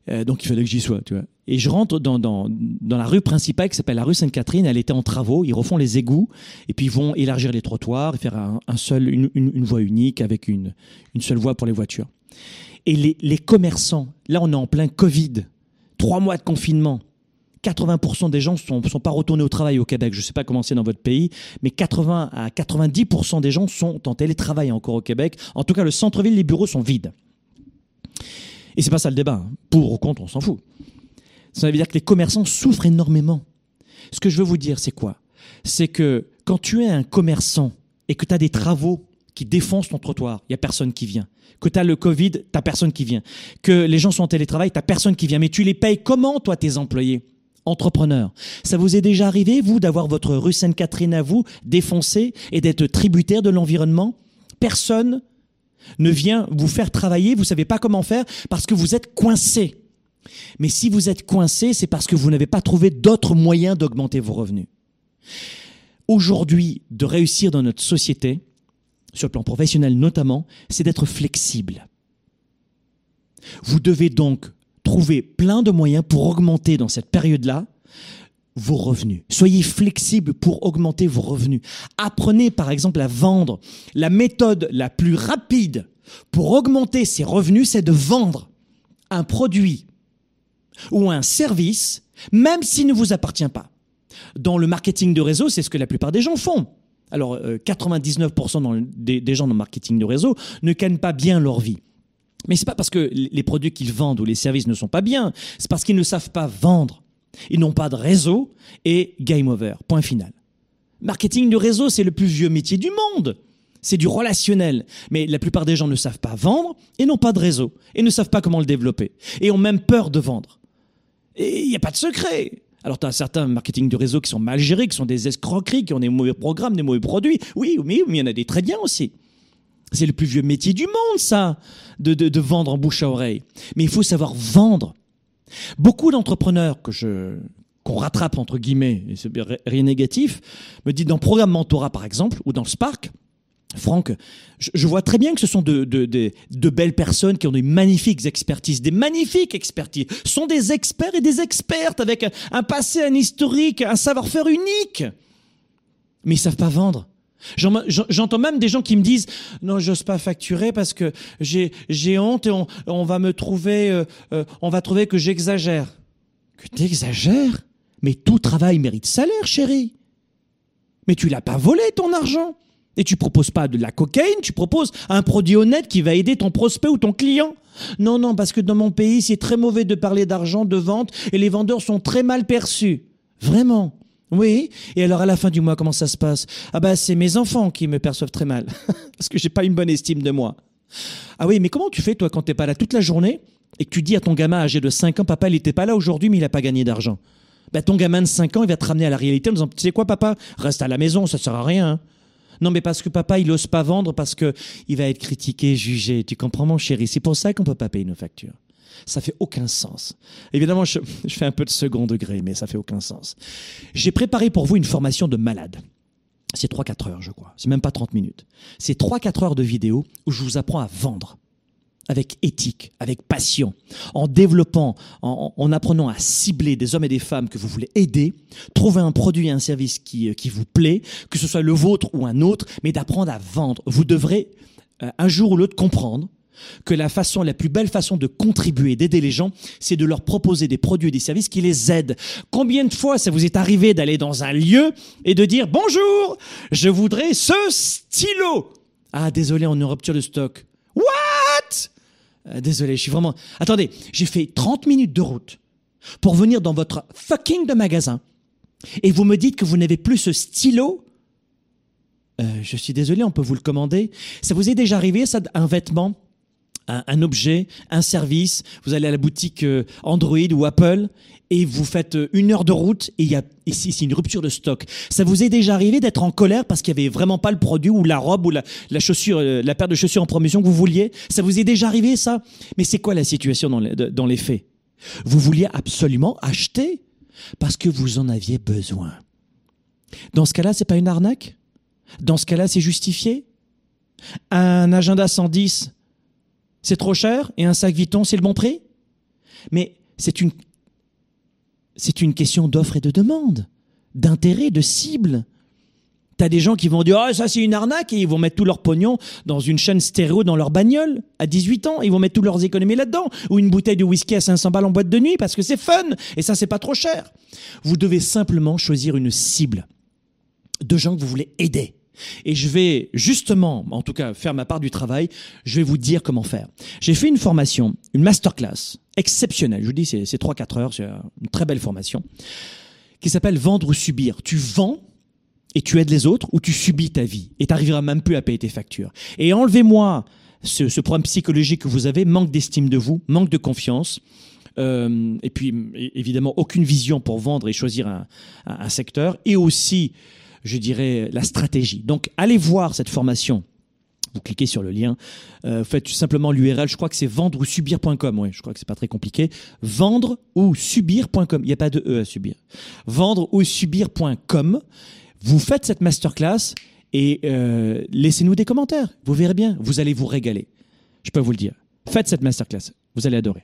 Euh, donc il fallait que j'y sois, tu vois. Et je rentre dans, dans, dans la rue principale qui s'appelle la rue Sainte-Catherine. Elle était en travaux. Ils refont les égouts et puis ils vont élargir les trottoirs et faire un seul, une, une, une, voie unique avec une, une seule voie pour les voitures. Et les, les commerçants, là on est en plein Covid, trois mois de confinement. 80% des gens ne sont, pas retournés au travail au Québec. Je ne sais pas comment c'est dans votre pays, mais 80 à 90% des gens sont en télétravail encore au Québec. En tout cas, le centre-ville, les bureaux sont vides. Et c'est pas ça le débat. Pour ou contre, on s'en fout. Ça veut dire que les commerçants souffrent énormément. Ce que je veux vous dire, c'est quoi? C'est que quand tu es un commerçant et que tu as des travaux qui défoncent ton trottoir, il y a personne qui vient. Que tu as le Covid, t'as personne qui vient. Que les gens sont en télétravail, t'as personne qui vient. Mais tu les payes comment, toi, tes employés? Entrepreneur. Ça vous est déjà arrivé, vous, d'avoir votre rue Sainte-Catherine à vous défoncée et d'être tributaire de l'environnement? Personne ne vient vous faire travailler, vous savez pas comment faire parce que vous êtes coincé. Mais si vous êtes coincé, c'est parce que vous n'avez pas trouvé d'autres moyens d'augmenter vos revenus. Aujourd'hui, de réussir dans notre société, sur le plan professionnel notamment, c'est d'être flexible. Vous devez donc trouver plein de moyens pour augmenter dans cette période-là vos revenus. Soyez flexible pour augmenter vos revenus. Apprenez par exemple à vendre. La méthode la plus rapide pour augmenter ses revenus, c'est de vendre un produit ou un service, même s'il ne vous appartient pas. Dans le marketing de réseau, c'est ce que la plupart des gens font. Alors, 99% dans le, des, des gens dans le marketing de réseau ne gagnent pas bien leur vie. Mais c'est pas parce que les produits qu'ils vendent ou les services ne sont pas bien, c'est parce qu'ils ne savent pas vendre. Ils n'ont pas de réseau et game over. Point final. Marketing du réseau, c'est le plus vieux métier du monde. C'est du relationnel. Mais la plupart des gens ne savent pas vendre et n'ont pas de réseau et ne savent pas comment le développer et ont même peur de vendre. Et il n'y a pas de secret. Alors, tu as certains marketing de réseau qui sont mal gérés, qui sont des escroqueries, qui ont des mauvais programmes, des mauvais produits. Oui, mais il y en a des très bien aussi. C'est le plus vieux métier du monde, ça, de, de, vendre en bouche à oreille. Mais il faut savoir vendre. Beaucoup d'entrepreneurs que je qu'on rattrape entre guillemets, et c'est rien négatif, me disent dans le programme Mentorat par exemple, ou dans le Spark, Franck, je, vois très bien que ce sont de, de, de, belles personnes qui ont des magnifiques expertises, des magnifiques expertises, sont des experts et des expertes avec un, un passé, un historique, un savoir-faire unique. Mais ils savent pas vendre. J'entends même des gens qui me disent non, j'ose pas facturer parce que j'ai honte et on, on va me trouver euh, euh, on va trouver que j'exagère. Que t'exagères? Mais tout travail mérite salaire, chérie. Mais tu l'as pas volé ton argent. Et tu proposes pas de la cocaïne, tu proposes un produit honnête qui va aider ton prospect ou ton client. Non, non, parce que dans mon pays, c'est très mauvais de parler d'argent, de vente, et les vendeurs sont très mal perçus. Vraiment. Oui. Et alors à la fin du mois, comment ça se passe? Ah bah c'est mes enfants qui me perçoivent très mal (laughs) parce que j'ai pas une bonne estime de moi. Ah oui, mais comment tu fais, toi, quand t'es pas là toute la journée et que tu dis à ton gamin âgé de 5 ans, papa, il était pas là aujourd'hui, mais il a pas gagné d'argent? Bah, ton gamin de 5 ans, il va te ramener à la réalité en disant, tu sais quoi, papa, reste à la maison, ça sert à rien. hein. Non, mais parce que papa, il ose pas vendre parce que il va être critiqué, jugé. Tu comprends, mon chéri? C'est pour ça qu'on peut pas payer nos factures. Ça fait aucun sens. Évidemment, je, fais un peu de second degré, mais ça fait aucun sens. J'ai préparé pour vous une formation de malade. C'est 3-4 heures, je crois. C'est même pas 30 minutes. C'est 3-4 heures de vidéo où je vous apprends à vendre avec éthique, avec passion, en développant, en, en apprenant à cibler des hommes et des femmes que vous voulez aider, trouver un produit et un service qui, euh, vous plaît, que ce soit le vôtre ou un autre, mais d'apprendre à vendre. Vous devrez euh, un jour ou l'autre comprendre que la façon, la plus belle façon de contribuer, d'aider les gens, c'est de leur proposer des produits et des services qui les aident. Combien de fois ça vous est arrivé d'aller dans un lieu et de dire bonjour, je voudrais ce stylo? Ah, désolé, on est en rupture de stock. What? Euh, désolé, je suis vraiment. Attendez, j'ai fait 30 minutes de route pour venir dans votre fucking de magasin et vous me dites que vous n'avez plus ce stylo? Euh, je suis désolé, on peut vous le commander. Ça vous est déjà arrivé, ça, un vêtement, un, un objet, un service. Vous allez à la boutique euh, Android ou Apple et vous faites euh, une heure de route et il y a ici c'est une rupture de stock. Ça vous est déjà arrivé d'être en colère parce qu'il y avait vraiment pas le produit ou la robe ou la, la chaussure, euh, la paire de chaussures en promotion que vous vouliez? Ça vous est déjà arrivé ça? Mais c'est quoi la situation dans les, dans les faits? Vous vouliez absolument acheter parce que vous en aviez besoin. Dans ce cas-là, c'est pas une arnaque? Dans ce cas-là, c'est justifié? Un agenda 110, c'est trop cher et un sac Vuitton, c'est le bon prix? Mais c'est une c'est une question d'offre et de demande, d'intérêt, de cible. T'as des gens qui vont dire ah ça c'est une arnaque et ils vont mettre tout leur pognon dans une chaîne stéréo dans leur bagnole à 18 ans, ils vont mettre toutes leurs économies là-dedans ou une bouteille de whisky à 500 balles en boîte de nuit parce que c'est fun et ça c'est pas trop cher. Vous devez simplement choisir une cible de gens que vous voulez aider. Et je vais justement, en tout cas, faire ma part du travail. Je vais vous dire comment faire. J'ai fait une formation, une masterclass exceptionnelle. Je vous dis, c'est c'est 3-4 heures, c'est une très belle formation, qui s'appelle Vendre ou subir. Tu vends et tu aides les autres ou tu subis ta vie et tu n'arriveras même plus à payer tes factures. Et enlevez-moi ce, problème psychologique que vous avez, manque d'estime de vous, manque de confiance. euh, et puis évidemment aucune vision pour vendre et choisir un secteur et aussi je dirais la stratégie donc allez voir cette formation vous cliquez sur le lien, euh, faites simplement l'URL, je crois que c'est vendre ou subir.com, ouais, je crois que c'est pas très compliqué. Vendre ou subir.com, il n'y a pas de E à subir. Vendre ou subir.com, vous faites cette masterclass et euh, laissez-nous des commentaires, vous verrez bien, vous allez vous régaler. Je peux vous le dire. Faites cette masterclass, vous allez adorer.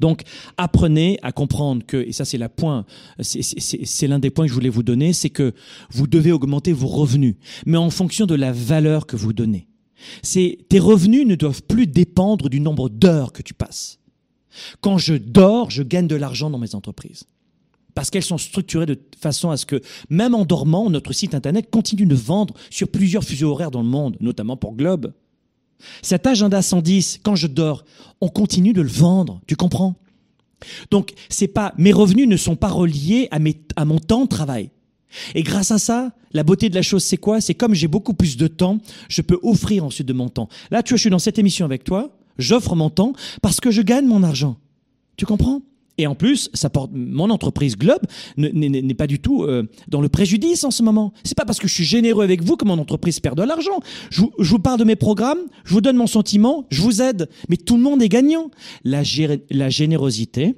Donc, apprenez à comprendre que, et ça c'est la point, c'est- l'un des points que je voulais vous donner, c'est que vous devez augmenter vos revenus, mais en fonction de la valeur que vous donnez. Tes revenus ne doivent plus dépendre du nombre d'heures que tu passes. Quand je dors, je gagne de l'argent dans mes entreprises. Parce qu'elles sont structurées de façon à ce que, même en dormant, notre site internet continue de vendre sur plusieurs fuseaux horaires dans le monde, notamment pour Globe. Cet agenda 110, quand je dors, on continue de le vendre. Tu comprends? Donc, c'est pas, mes revenus ne sont pas reliés à mes, à mon temps de travail. Et grâce à ça, la beauté de la chose, c'est quoi? C'est comme j'ai beaucoup plus de temps, je peux offrir ensuite de mon temps. Là, tu vois, je suis dans cette émission avec toi, j'offre mon temps parce que je gagne mon argent. Tu comprends? Et en plus, ça porte, mon entreprise Globe ne- n'est pas du tout euh, dans le préjudice en ce moment. C'est pas parce que je suis généreux avec vous que mon entreprise perd de l'argent. Je, vous- parle de mes programmes, je vous donne mon sentiment, je vous aide. Mais tout le monde est gagnant. La générosité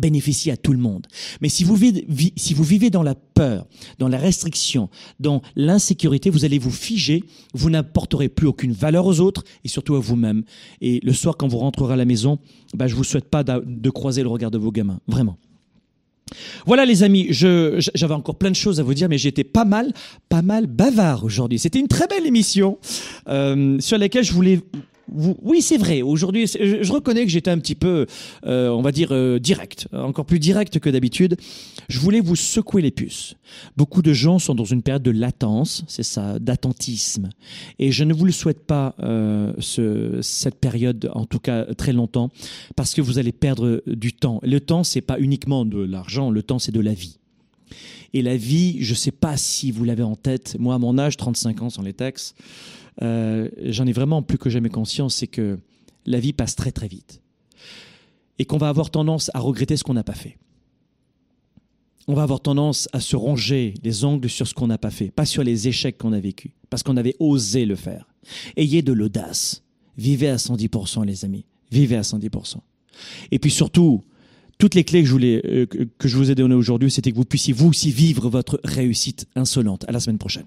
bénéficie à tout le monde. Mais si vous, vivez, dans la peur, dans la restriction, dans l'insécurité, vous allez vous figer, vous n'apporterez plus aucune valeur aux autres et surtout à vous-même. Et le soir, quand vous rentrerez à la maison, bah, je vous souhaite pas de croiser le regard de vos gamins. Vraiment. Voilà les amis, j'avais encore plein de choses à vous dire, mais j'étais pas mal, pas mal bavard aujourd'hui. C'était une très belle émission euh, sur laquelle je voulais. Oui, c'est vrai. Aujourd'hui, je, reconnais que j'étais un petit peu, euh, on va dire, euh, direct, encore plus direct que d'habitude. Je voulais vous secouer les puces. Beaucoup de gens sont dans une période de latence, c'est ça, d'attentisme. Et je ne vous le souhaite pas, euh, ce, cette période, en tout cas très longtemps, parce que vous allez perdre du temps. Le temps, c'est pas uniquement de l'argent, le temps, c'est de la vie. Et la vie, je sais pas si vous l'avez en tête, moi, à mon âge, 35 ans sans les textes, euh, j'en ai vraiment plus que jamais conscience, c'est que la vie passe très très vite. Et qu'on va avoir tendance à regretter ce qu'on n'a pas fait. On va avoir tendance à se ronger les ongles sur ce qu'on n'a pas fait, pas sur les échecs qu'on a vécus, parce qu'on avait osé le faire. Ayez de l'audace. Vivez à 110%, les amis. Vivez à 110%. Et puis surtout, toutes les clés que je, voulais, euh, que je vous ai données aujourd'hui, c'était que vous puissiez vous aussi vivre votre réussite insolente. À la semaine prochaine.